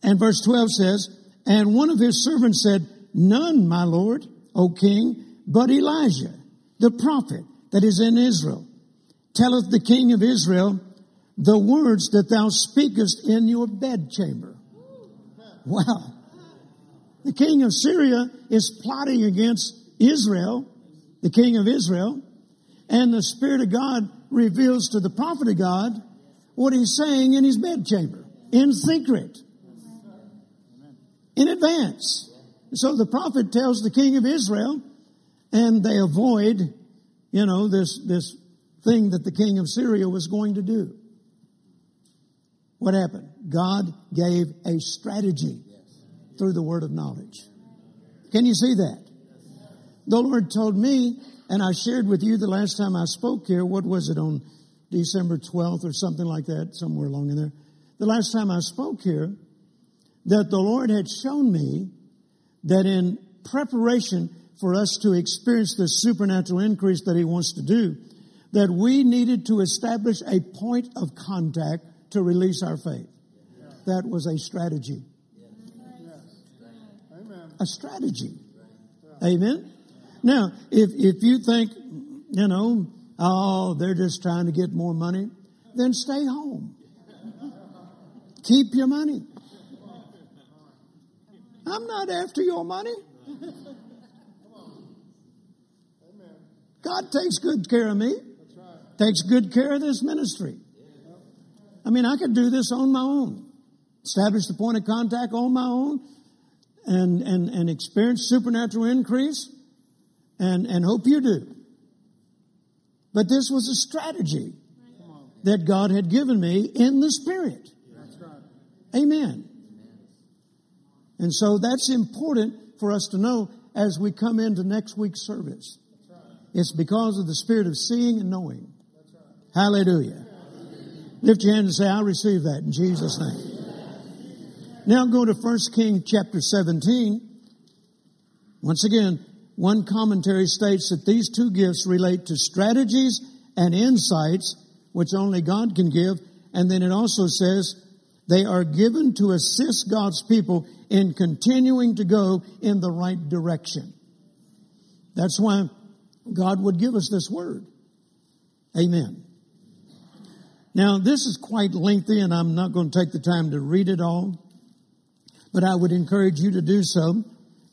And verse 12 says, And one of his servants said, None, my lord, O king, but Elijah, the prophet that is in Israel, telleth the king of Israel the words that thou speakest in your bedchamber. Wow. The king of Syria is plotting against Israel, the king of Israel, and the Spirit of God reveals to the prophet of God what he's saying in his bedchamber, in secret, in advance. So the prophet tells the king of Israel, and they avoid you know, this, this thing that the king of Syria was going to do. What happened? God gave a strategy through the word of knowledge. Can you see that? The Lord told me, and I shared with you the last time I spoke here, what was it on December 12th or something like that, somewhere along in there. The last time I spoke here, that the Lord had shown me that in preparation for us to experience the supernatural increase that He wants to do, that we needed to establish a point of contact to release our faith. That was a strategy. A strategy. Amen. Now, if, if you think, you know, oh, they're just trying to get more money, then stay home. Keep your money. I'm not after your money. God takes good care of me. Takes good care of this ministry. I mean, I could do this on my own. Establish the point of contact on my own and, and, and experience supernatural increase and, and hope you do. But this was a strategy that God had given me in the Spirit. Amen. And so that's important for us to know as we come into next week's service. It's because of the spirit of seeing and knowing. Hallelujah. Lift your hand and say, I receive that in Jesus' name. Now go to 1 King chapter 17. Once again, one commentary states that these two gifts relate to strategies and insights which only God can give. And then it also says they are given to assist God's people in continuing to go in the right direction. That's why God would give us this word. Amen. Now, this is quite lengthy, and I'm not going to take the time to read it all, but I would encourage you to do so,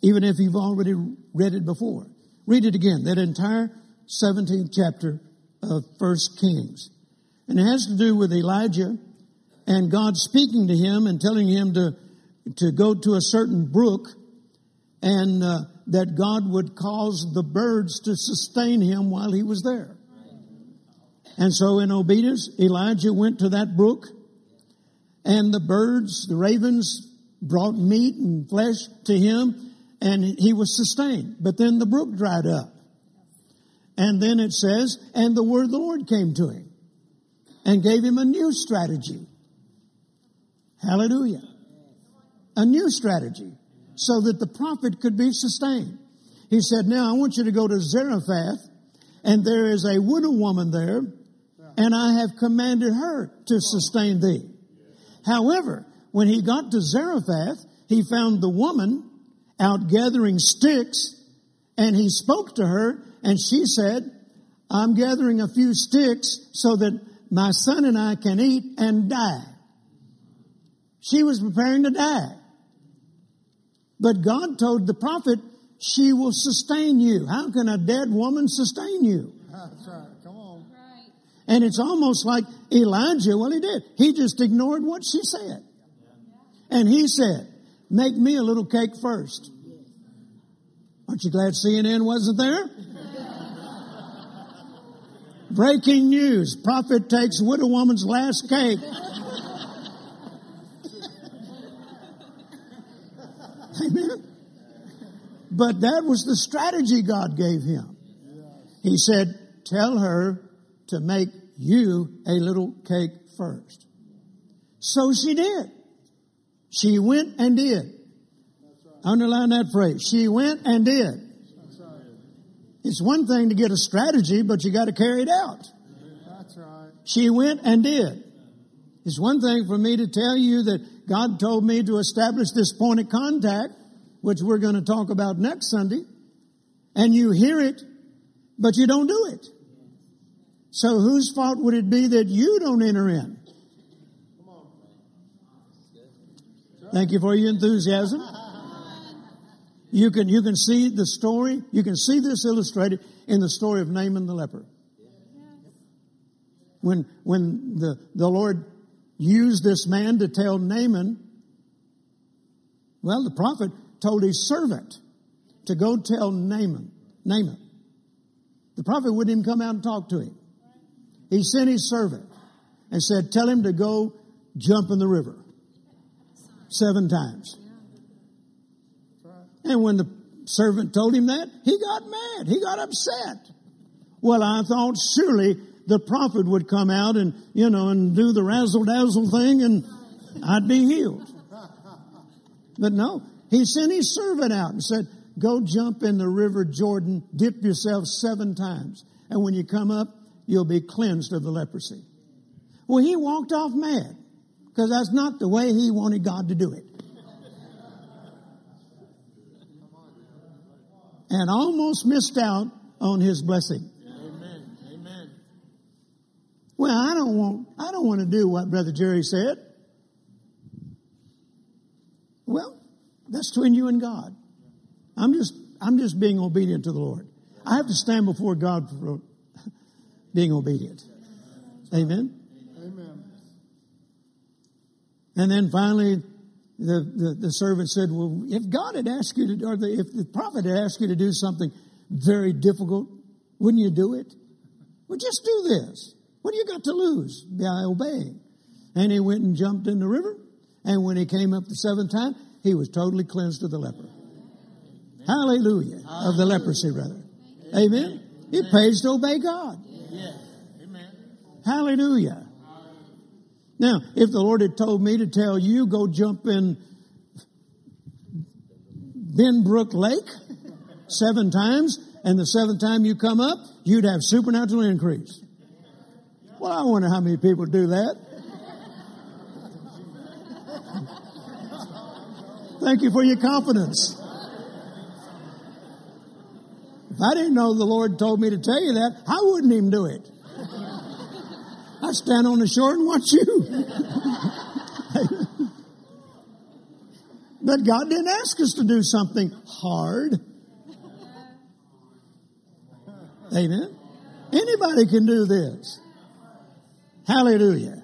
even if you've already read it before. Read it again, that entire 17th chapter of First Kings. And it has to do with Elijah and God speaking to him and telling him to, to go to a certain brook and uh, that God would cause the birds to sustain him while he was there. And so in obedience, Elijah went to that brook and the birds, the ravens brought meat and flesh to him and he was sustained. But then the brook dried up. And then it says, and the word of the Lord came to him and gave him a new strategy. Hallelujah. A new strategy so that the prophet could be sustained. He said, now I want you to go to Zarephath and there is a widow woman there and I have commanded her to sustain thee. However, when he got to Zarephath, he found the woman out gathering sticks and he spoke to her and she said, I'm gathering a few sticks so that my son and I can eat and die. She was preparing to die. But God told the prophet, she will sustain you. How can a dead woman sustain you? That's right. Come on. And it's almost like Elijah, well, he did. He just ignored what she said. And he said, make me a little cake first. Aren't you glad CNN wasn't there? [LAUGHS] Breaking news. Prophet takes widow woman's last cake. [LAUGHS] Amen. But that was the strategy God gave him. He said, tell her to make you a little cake first. So she did. She went and did. Underline that phrase. She went and did. It's one thing to get a strategy, but you got to carry it out. That's right. She went and did. It's one thing for me to tell you that God told me to establish this point of contact, which we're going to talk about next Sunday, and you hear it, but you don't do it. So whose fault would it be that you don't enter in? Thank you for your enthusiasm. You can, you can see the story, you can see this illustrated in the story of Naaman the leper. When, when the, the Lord used this man to tell Naaman, well, the prophet told his servant to go tell Naaman, Naaman. The prophet wouldn't even come out and talk to him. He sent his servant and said, tell him to go jump in the river seven times. And when the servant told him that, he got mad. He got upset. Well, I thought surely the prophet would come out and, you know, and do the razzle dazzle thing and I'd be healed. But no, he sent his servant out and said, go jump in the river Jordan, dip yourself seven times. And when you come up, you'll be cleansed of the leprosy. Well, he walked off mad because that's not the way he wanted God to do it. And almost missed out on his blessing. Amen. Amen. Well, I don't want, I don't want to do what Brother Jerry said. Well, that's between you and God. I'm just, I'm just being obedient to the Lord. I have to stand before God for being obedient. Amen. Amen. And then finally, the, the, the, servant said, well, if God had asked you to, or the, if the prophet had asked you to do something very difficult, wouldn't you do it? Well, just do this. What do you got to lose by obeying? And he went and jumped in the river. And when he came up the seventh time, he was totally cleansed of the leper. Hallelujah. Of the leprosy, rather. Amen. It pays to obey God. Yes. Amen. Hallelujah. Now, if the Lord had told me to tell you, go jump in Benbrook Lake seven times, and the seventh time you come up, you'd have supernatural increase. Well, I wonder how many people do that. Thank you for your confidence. If I didn't know the Lord told me to tell you that, I wouldn't even do it. I stand on the shore and watch you. [LAUGHS] but God didn't ask us to do something hard. Amen. Anybody can do this. Hallelujah.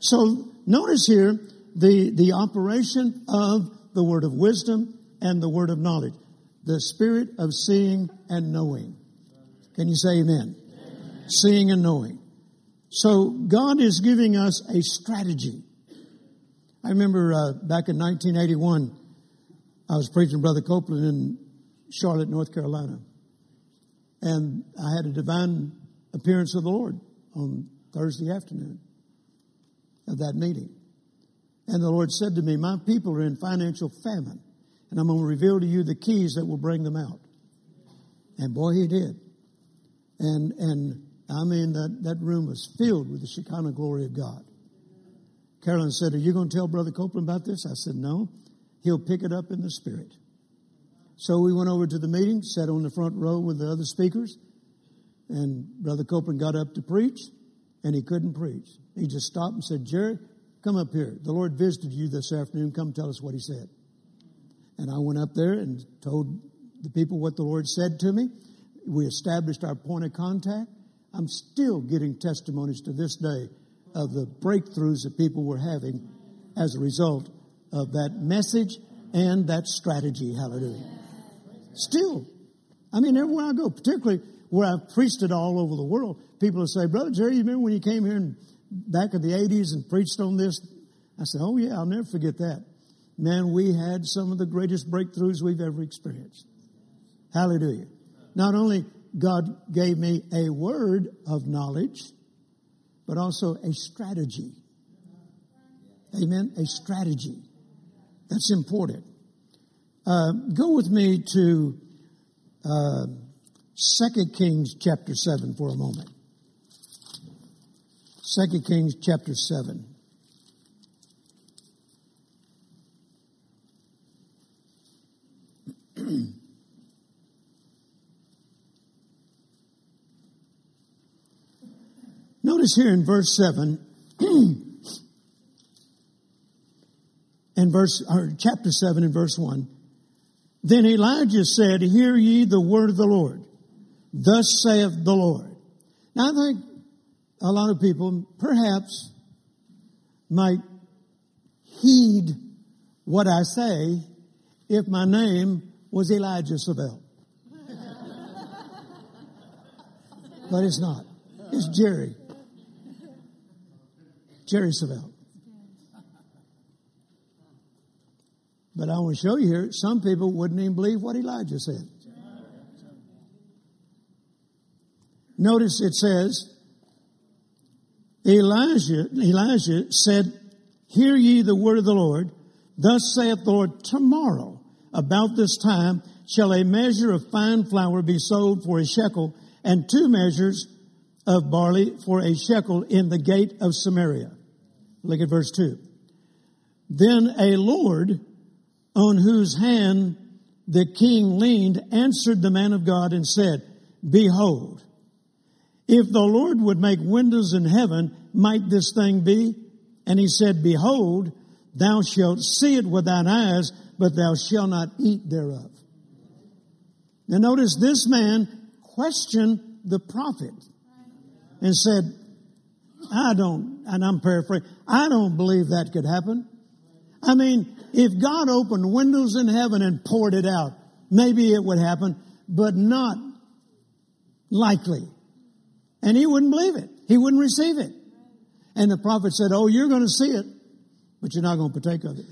So notice here the, the operation of the word of wisdom and the word of knowledge. The spirit of seeing and knowing. Can you say amen? amen. Seeing and knowing. So God is giving us a strategy. I remember uh, back in 1981, I was preaching Brother Copeland in Charlotte, North Carolina. And I had a divine appearance of the Lord on Thursday afternoon of that meeting. And the Lord said to me, My people are in financial famine, and I'm going to reveal to you the keys that will bring them out. And boy, he did. And, and I mean, that, that room was filled with the Shekinah glory of God. Carolyn said, Are you going to tell Brother Copeland about this? I said, No. He'll pick it up in the Spirit. So we went over to the meeting, sat on the front row with the other speakers, and Brother Copeland got up to preach, and he couldn't preach. He just stopped and said, Jerry, come up here. The Lord visited you this afternoon. Come tell us what he said. And I went up there and told the people what the Lord said to me. We established our point of contact. I'm still getting testimonies to this day of the breakthroughs that people were having as a result of that message and that strategy. Hallelujah. Still. I mean, everywhere I go, particularly where I've preached it all over the world, people will say, Brother Jerry, you remember when you came here and back in the 80s and preached on this? I said, Oh, yeah, I'll never forget that. Man, we had some of the greatest breakthroughs we've ever experienced. Hallelujah. Not only God gave me a word of knowledge, but also a strategy. Amen. A strategy. That's important. Uh, go with me to uh, 2 Kings chapter 7 for a moment. 2 Kings chapter 7. [CLEARS THROAT] Notice here in verse 7 [CLEARS THROAT] and verse or chapter 7 and verse 1 then Elijah said hear ye the word of the Lord thus saith the Lord now I think a lot of people perhaps might heed what I say if my name was Elijah Savelle. [LAUGHS] but it's not. It's Jerry. Jerry Savelle. But I want to show you here, some people wouldn't even believe what Elijah said. Notice it says, Elijah, Elijah said, Hear ye the word of the Lord. Thus saith the Lord, tomorrow, about this time, shall a measure of fine flour be sold for a shekel, and two measures of barley for a shekel in the gate of Samaria. Look at verse 2. Then a Lord on whose hand the king leaned answered the man of God and said, Behold, if the Lord would make windows in heaven, might this thing be? And he said, Behold, thou shalt see it with thine eyes, but thou shalt not eat thereof. Now notice this man questioned the prophet and said, I don't, and I'm paraphrasing, I don't believe that could happen. I mean, if God opened windows in heaven and poured it out, maybe it would happen, but not likely. And he wouldn't believe it. He wouldn't receive it. And the prophet said, Oh, you're going to see it, but you're not going to partake of it.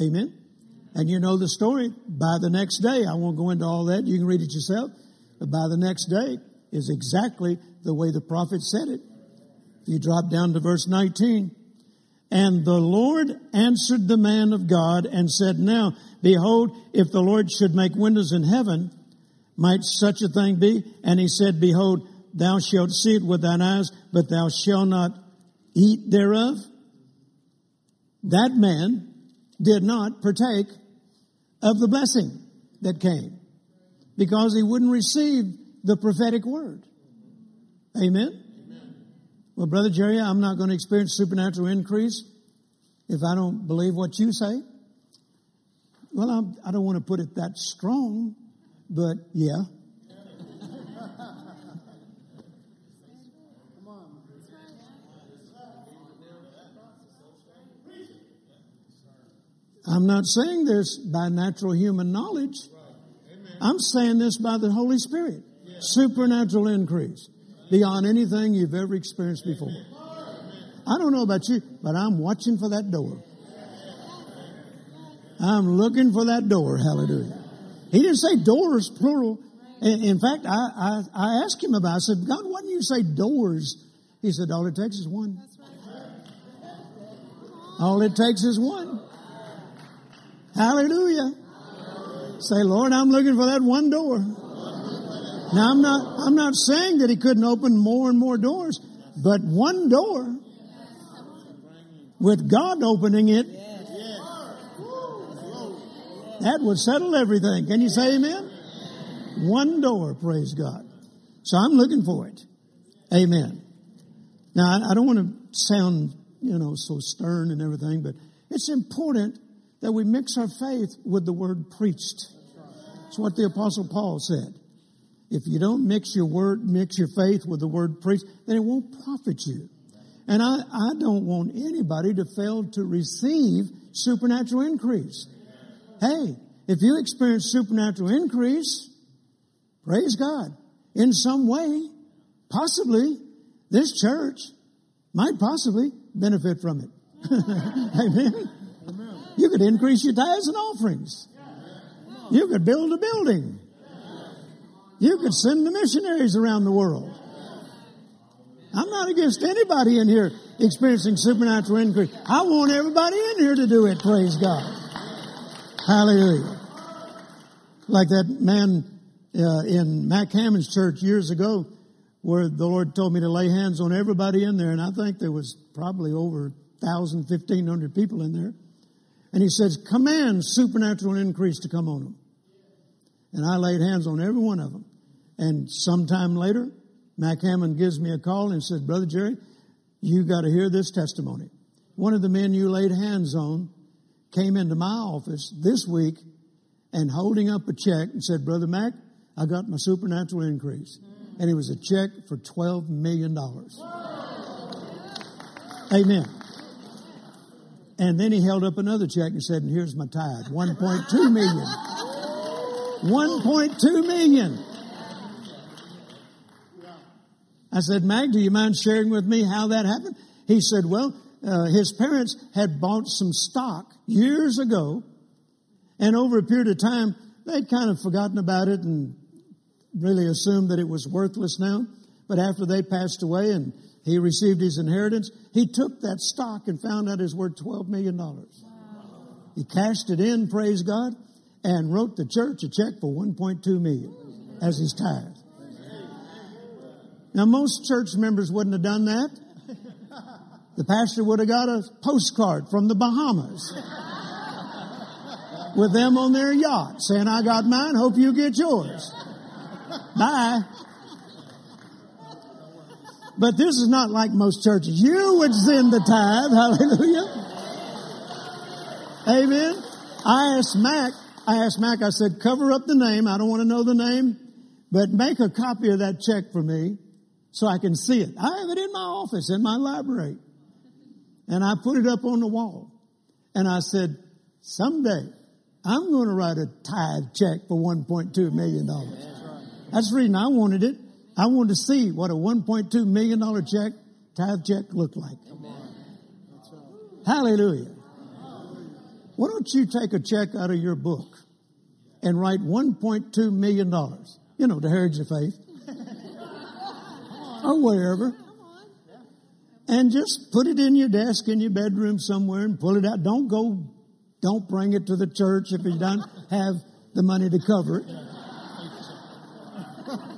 Amen. And you know the story. By the next day, I won't go into all that. You can read it yourself. But by the next day is exactly the way the prophet said it. You drop down to verse 19. And the Lord answered the man of God and said, Now, behold, if the Lord should make windows in heaven, might such a thing be? And he said, Behold, thou shalt see it with thine eyes, but thou shalt not eat thereof. That man did not partake of the blessing that came because he wouldn't receive the prophetic word. Amen? Well, Brother Jerry, I'm not going to experience supernatural increase if I don't believe what you say. Well, I'm, I do not want to put it that strong, but yeah. I'm not saying this by natural human knowledge. I'm saying this by the Holy Spirit. Supernatural increase beyond anything you've ever experienced before. I don't know about you, but I'm watching for that door. I'm looking for that door. Hallelujah. He didn't say doors, plural. In fact, I, I, I asked him about it. I said, God, why didn't you say doors? He said, all it takes is one. All it takes is one. Hallelujah. Say, Lord, I'm looking for that one door. Now I'm not, I'm not saying that he couldn't open more and more doors, but one door with God opening it, that would settle everything. Can you say amen? One door, praise God. So I'm looking for it. Amen. Now, I don't want to sound, you know, so stern and everything, but it's important that we mix our faith with the word preached. It's what the apostle Paul said. If you don't mix your word, mix your faith with the word preached, then it won't profit you. And I, I don't want anybody to fail to receive supernatural increase. Hey, if you experience supernatural increase, praise God. In some way, possibly, this church might possibly benefit from it. [LAUGHS] Amen. You could increase your tithes and offerings. You could build a building. You could send the missionaries around the world. I'm not against anybody in here experiencing supernatural increase. I want everybody in here to do it, praise God. Hallelujah. Like that man uh, in Mac Hammond's church years ago, where the Lord told me to lay hands on everybody in there, and I think there was probably over 1,000, 1,500 people in there. And he says, command supernatural increase to come on them. And I laid hands on every one of them. And sometime later, Mac Hammond gives me a call and says, Brother Jerry, you got to hear this testimony. One of the men you laid hands on came into my office this week and holding up a check and said, Brother Mac, I got my supernatural increase. And it was a check for $12 million. Amen. And then he held up another check and said, and here's my tithe, 1.2 million. 1.2 million. I said, Mac, do you mind sharing with me how that happened? He said, well, uh, his parents had bought some stock years ago, and over a period of time, they'd kind of forgotten about it and really assumed that it was worthless now. But after they passed away and he received his inheritance, he took that stock and found out it was worth $12 million. Wow. He cashed it in, praise God, and wrote the church a check for 1.2 million as his tithe. Now, most church members wouldn't have done that. The pastor would have got a postcard from the Bahamas with them on their yacht saying, I got mine, hope you get yours. Bye. But this is not like most churches. You would send the tithe. Hallelujah. Amen. I asked Mac, I asked Mac, I said, cover up the name. I don't want to know the name, but make a copy of that check for me so I can see it. I have it in my office, in my library. And I put it up on the wall. And I said, someday I'm going to write a tithe check for $1.2 million. That's the reason I wanted it. I wanted to see what a $1.2 million check, tithe check looked like. Hallelujah. Why don't you take a check out of your book and write $1.2 million? You know, to Heritage of Faith or wherever. And just put it in your desk in your bedroom somewhere and pull it out. Don't go, don't bring it to the church if you don't have the money to cover it.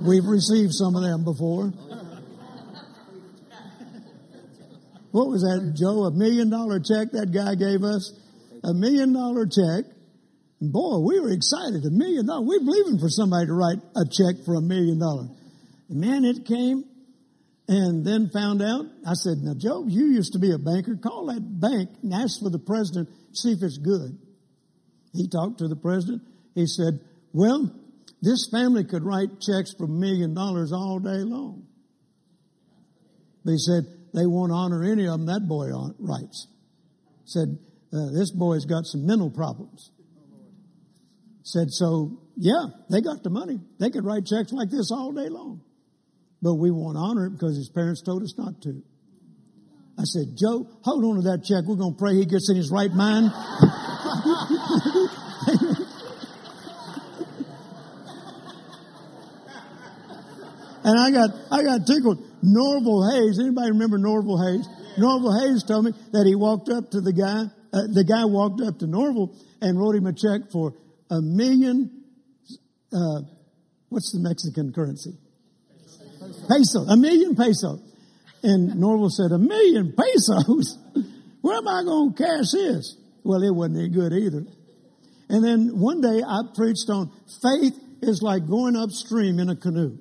We've received some of them before. What was that, Joe? A million dollar check that guy gave us? A million dollar check. Boy, we were excited. A million dollars. We're believing for somebody to write a check for a million dollars. Man, it came and then found out. I said, now, Joe, you used to be a banker. Call that bank and ask for the president, see if it's good. He talked to the president. He said, well, this family could write checks for a million dollars all day long. They said, they won't honor any of them that boy writes. Said, uh, this boy's got some mental problems. Said, so yeah, they got the money. They could write checks like this all day long. But we won't honor it because his parents told us not to. I said, Joe, hold on to that check. We're going to pray he gets in his right mind. [LAUGHS] and I got, I got tickled. Norval Hayes, anybody remember Norval Hayes? Norval Hayes told me that he walked up to the guy, uh, the guy walked up to Norval and wrote him a check for a million, uh, what's the Mexican currency? Peso, a million pesos. And Norval said, a million pesos? [LAUGHS] Where am I going to cash this? Well, it wasn't any good either. And then one day I preached on faith is like going upstream in a canoe.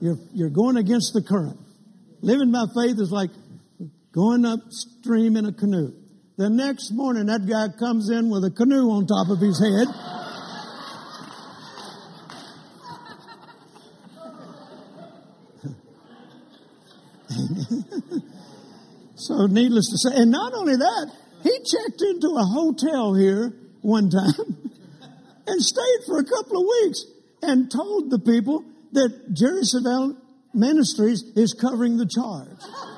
You're, you're going against the current. Living by faith is like going upstream in a canoe. The next morning, that guy comes in with a canoe on top of his head. [LAUGHS] so, needless to say, and not only that, he checked into a hotel here one time [LAUGHS] and stayed for a couple of weeks and told the people that Jerry Savelle Ministries is covering the charge. [LAUGHS]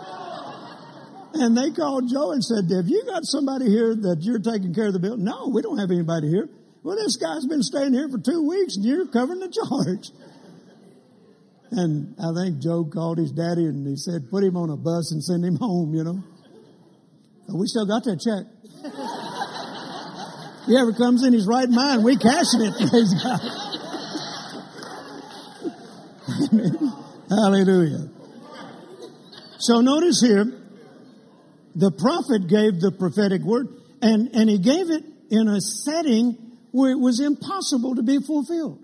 And they called Joe and said, Have you got somebody here that you're taking care of the bill? No, we don't have anybody here. Well, this guy's been staying here for two weeks and you're covering the charge. And I think Joe called his daddy and he said, Put him on a bus and send him home, you know. But we still got that check. he ever comes in his right mind, we cashing it, [LAUGHS] praise God. [LAUGHS] Hallelujah. So notice here, the prophet gave the prophetic word and, and he gave it in a setting where it was impossible to be fulfilled.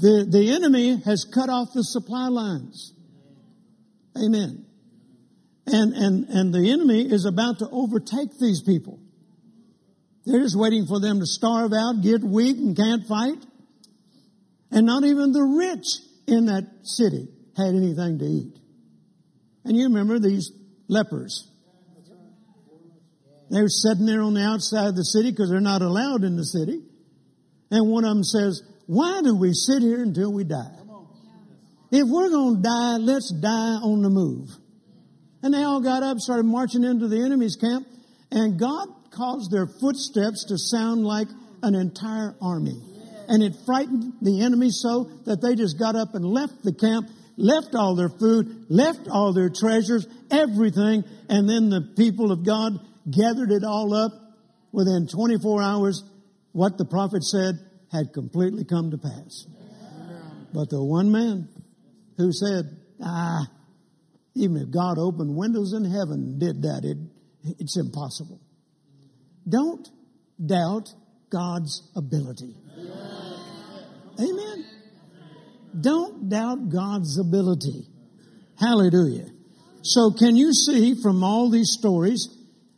The, the enemy has cut off the supply lines. Amen. And, and, and the enemy is about to overtake these people. They're just waiting for them to starve out, get weak, and can't fight. And not even the rich in that city had anything to eat. And you remember these lepers. They were sitting there on the outside of the city because they're not allowed in the city. And one of them says, why do we sit here until we die? If we're going to die, let's die on the move. And they all got up, started marching into the enemy's camp, and God caused their footsteps to sound like an entire army. And it frightened the enemy so that they just got up and left the camp left all their food, left all their treasures, everything, and then the people of God gathered it all up. Within 24 hours, what the prophet said had completely come to pass. But the one man who said, ah, even if God opened windows in heaven did that, it, it's impossible. Don't doubt God's ability. Amen. Don't doubt God's ability. Hallelujah. So can you see from all these stories,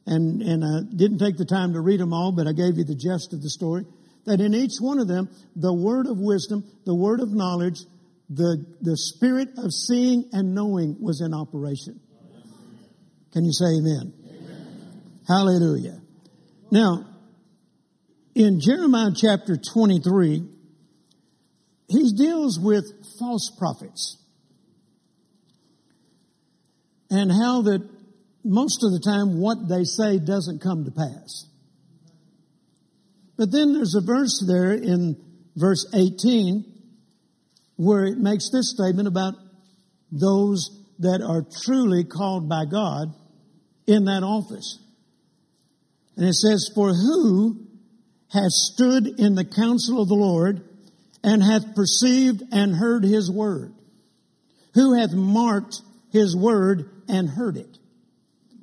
and, and I didn't take the time to read them all, but I gave you the gist of the story, that in each one of them, the word of wisdom, the word of knowledge, the, the spirit of seeing and knowing was in operation. Can you say amen? amen? Hallelujah. Now, in Jeremiah chapter 23, he deals with false prophets and how that most of the time what they say doesn't come to pass. But then there's a verse there in verse 18 where it makes this statement about those that are truly called by God in that office. And it says, For who has stood in the counsel of the Lord and hath perceived and heard his word? Who hath marked his word and heard it?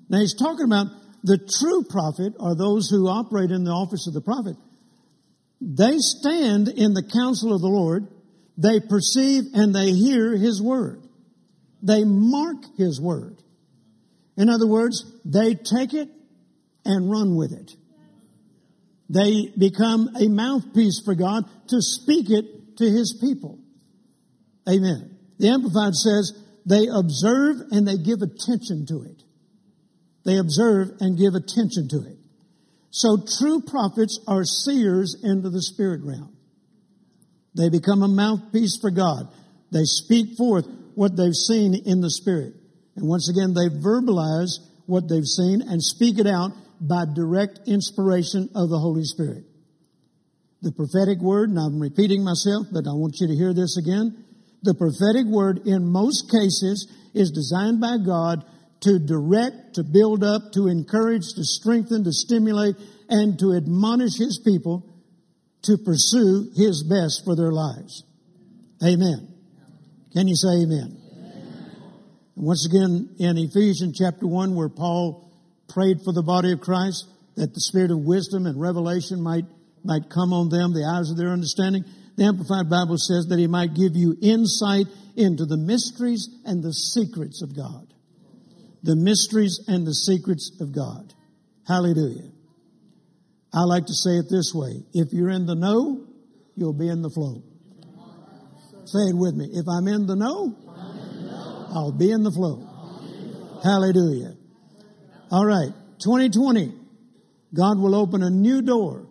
Now he's talking about the true prophet or those who operate in the office of the prophet. They stand in the counsel of the Lord. They perceive and they hear his word. They mark his word. In other words, they take it and run with it. They become a mouthpiece for God to speak it to his people. Amen. The Amplified says they observe and they give attention to it. They observe and give attention to it. So true prophets are seers into the spirit realm. They become a mouthpiece for God. They speak forth what they've seen in the spirit. And once again, they verbalize what they've seen and speak it out by direct inspiration of the Holy Spirit. The prophetic word, and I'm repeating myself, but I want you to hear this again. The prophetic word in most cases is designed by God to direct, to build up, to encourage, to strengthen, to stimulate, and to admonish His people to pursue His best for their lives. Amen. Can you say amen? amen? Once again, in Ephesians chapter 1, where Paul prayed for the body of Christ that the spirit of wisdom and revelation might, might come on them, the eyes of their understanding. The Amplified Bible says that he might give you insight into the mysteries and the secrets of God. The mysteries and the secrets of God. Hallelujah. I like to say it this way. If you're in the know, you'll be in the flow. Say it with me. If I'm in the know, I'll be in the flow. Hallelujah. All right. 2020. God will open a new door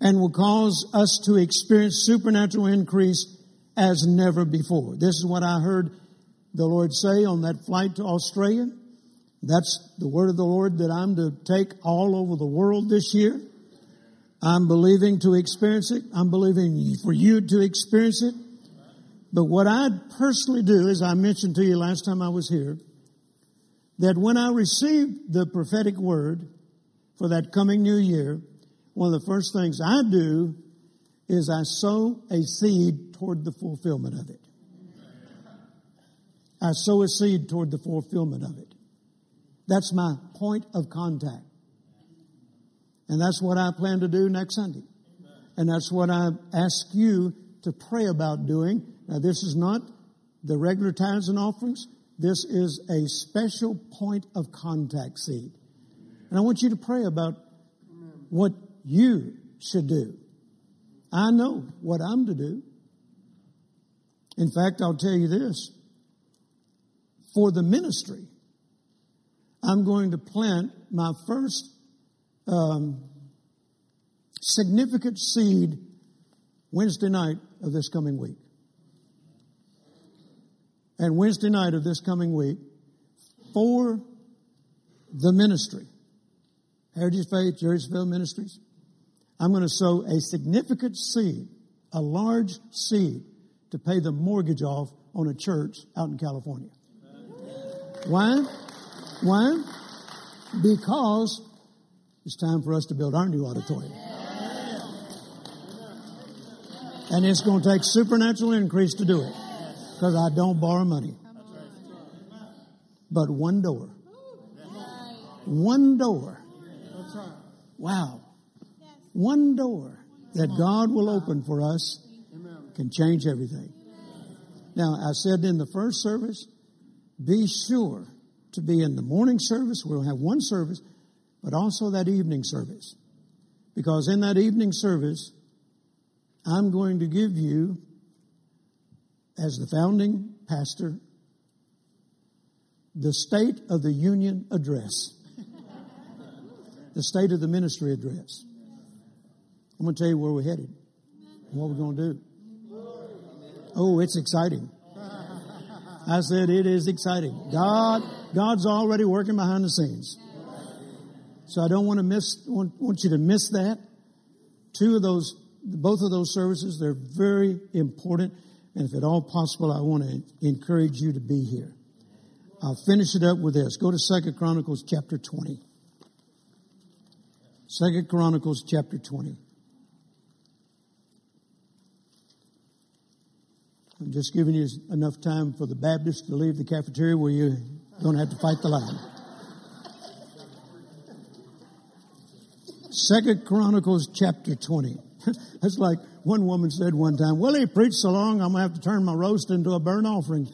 and will cause us to experience supernatural increase as never before. This is what I heard the Lord say on that flight to Australia. That's the word of the Lord that I'm to take all over the world this year. I'm believing to experience it. I'm believing for you to experience it. But what I personally do, as I mentioned to you last time I was here, that when I received the prophetic word for that coming new year, one of the first things I do is I sow a seed toward the fulfillment of it. I sow a seed toward the fulfillment of it. That's my point of contact. And that's what I plan to do next Sunday. And that's what I ask you to pray about doing. Now, this is not the regular tithes and offerings. This is a special point of contact seed. And I want you to pray about what you should do. I know what I'm to do. In fact, I'll tell you this. For the ministry, I'm going to plant my first um, significant seed Wednesday night of this coming week. And Wednesday night of this coming week, for the ministry, Heritage Faith, Jerry Savelle Ministries, I'm going to sow a significant seed, a large seed, to pay the mortgage off on a church out in California. Why? Why? Because it's time for us to build our new auditorium. And it's going to take supernatural increase to do it because I don't borrow money. But one door. One door. Wow. One door that God will open for us can change everything. Now, I said in the first service, be sure to be in the morning service. We'll have one service, but also that evening service. Because in that evening service, I'm going to give you, as the founding pastor, the State of the Union address, the State of the Ministry address. I'm going to tell you where we're headed and what we're going to do. Oh, it's exciting. I said it is exciting. God, God's already working behind the scenes. So I don't want to miss, want, want you to miss that. Two of those, both of those services, they're very important. And if at all possible, I want to encourage you to be here. I'll finish it up with this. Go to Second Chronicles chapter 20. Second Chronicles chapter 20. I'm just giving you enough time for the Baptists to leave the cafeteria where you don't have to fight the line. Second Chronicles chapter 20. [LAUGHS] That's like one woman said one time, well, he preached so long, I'm going to have to turn my roast into a burnt offering. [LAUGHS]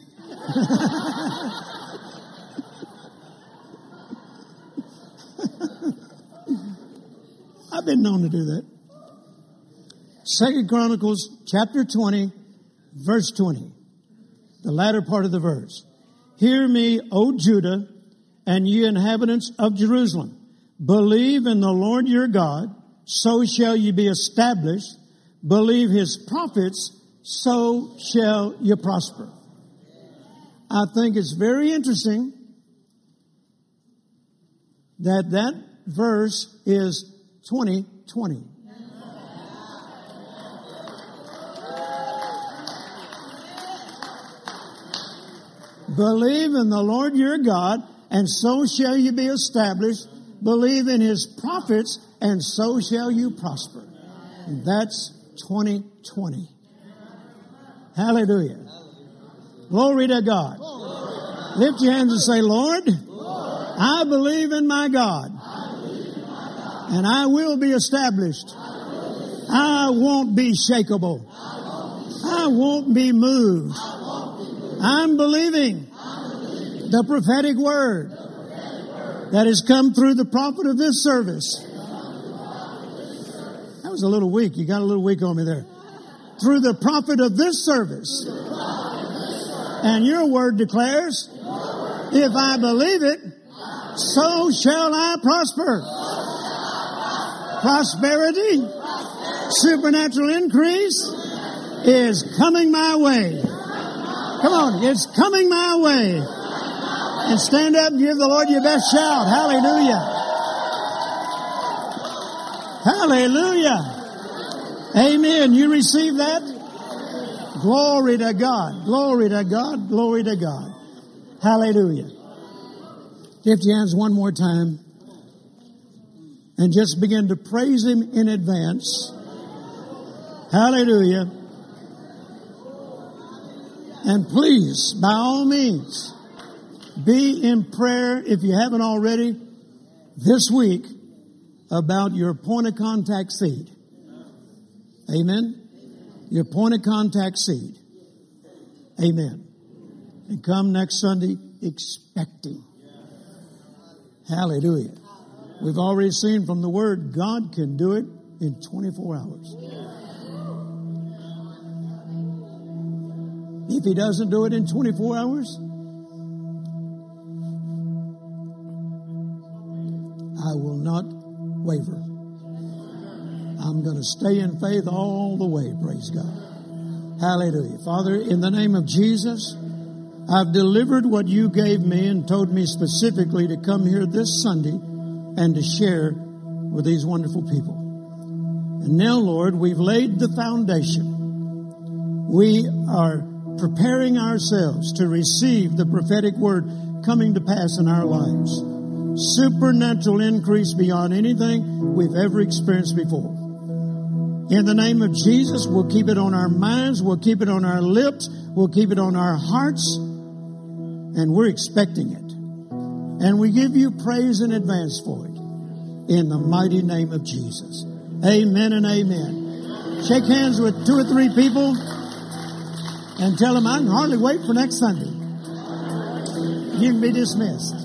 I've been known to do that. Second Chronicles chapter 20, verse 20. The latter part of the verse. Hear me, O Judah, and ye inhabitants of Jerusalem. Believe in the Lord your God, so shall ye be established. Believe his prophets, so shall ye prosper. I think it's very interesting that that verse is 2020. Believe in the Lord your God, and so shall you be established. Believe in his prophets, and so shall you prosper. And that's 2020. Hallelujah. Glory to God. Lift your hands and say, Lord, I believe in my God. And I will be established. I won't be shakable. I won't be moved. I'm believing the prophetic word that has come through the prophet of this service. That was a little weak. You got a little weak on me there. Through the prophet of this service. And your word declares, if I believe it, so shall I prosper. Prosperity, supernatural increase is coming my way. Come on, it's coming my way. And stand up and give the Lord your best shout. Hallelujah. Hallelujah. Amen. You receive that? Glory to God. Glory to God. Glory to God. Hallelujah. Lift your hands one more time and just begin to praise Him in advance. Hallelujah. And please, by all means, be in prayer if you haven't already this week about your point of contact seed. Amen. Your point of contact seed. Amen. And come next Sunday expecting. Hallelujah. We've already seen from the Word, God can do it in 24 hours. If He doesn't do it in 24 hours, I will not waver. I'm going to stay in faith all the way, praise God. Hallelujah. Father, in the name of Jesus, I've delivered what you gave me and told me specifically to come here this Sunday and to share with these wonderful people. And now, Lord, we've laid the foundation. We are preparing ourselves to receive the prophetic word coming to pass in our lives. Supernatural increase beyond anything we've ever experienced before. In the name of Jesus, we'll keep it on our minds, we'll keep it on our lips, we'll keep it on our hearts, and we're expecting it. And we give you praise in advance for it. In the mighty name of Jesus. Amen and amen. Shake hands with two or three people and tell them I can hardly wait for next Sunday. You can be dismissed.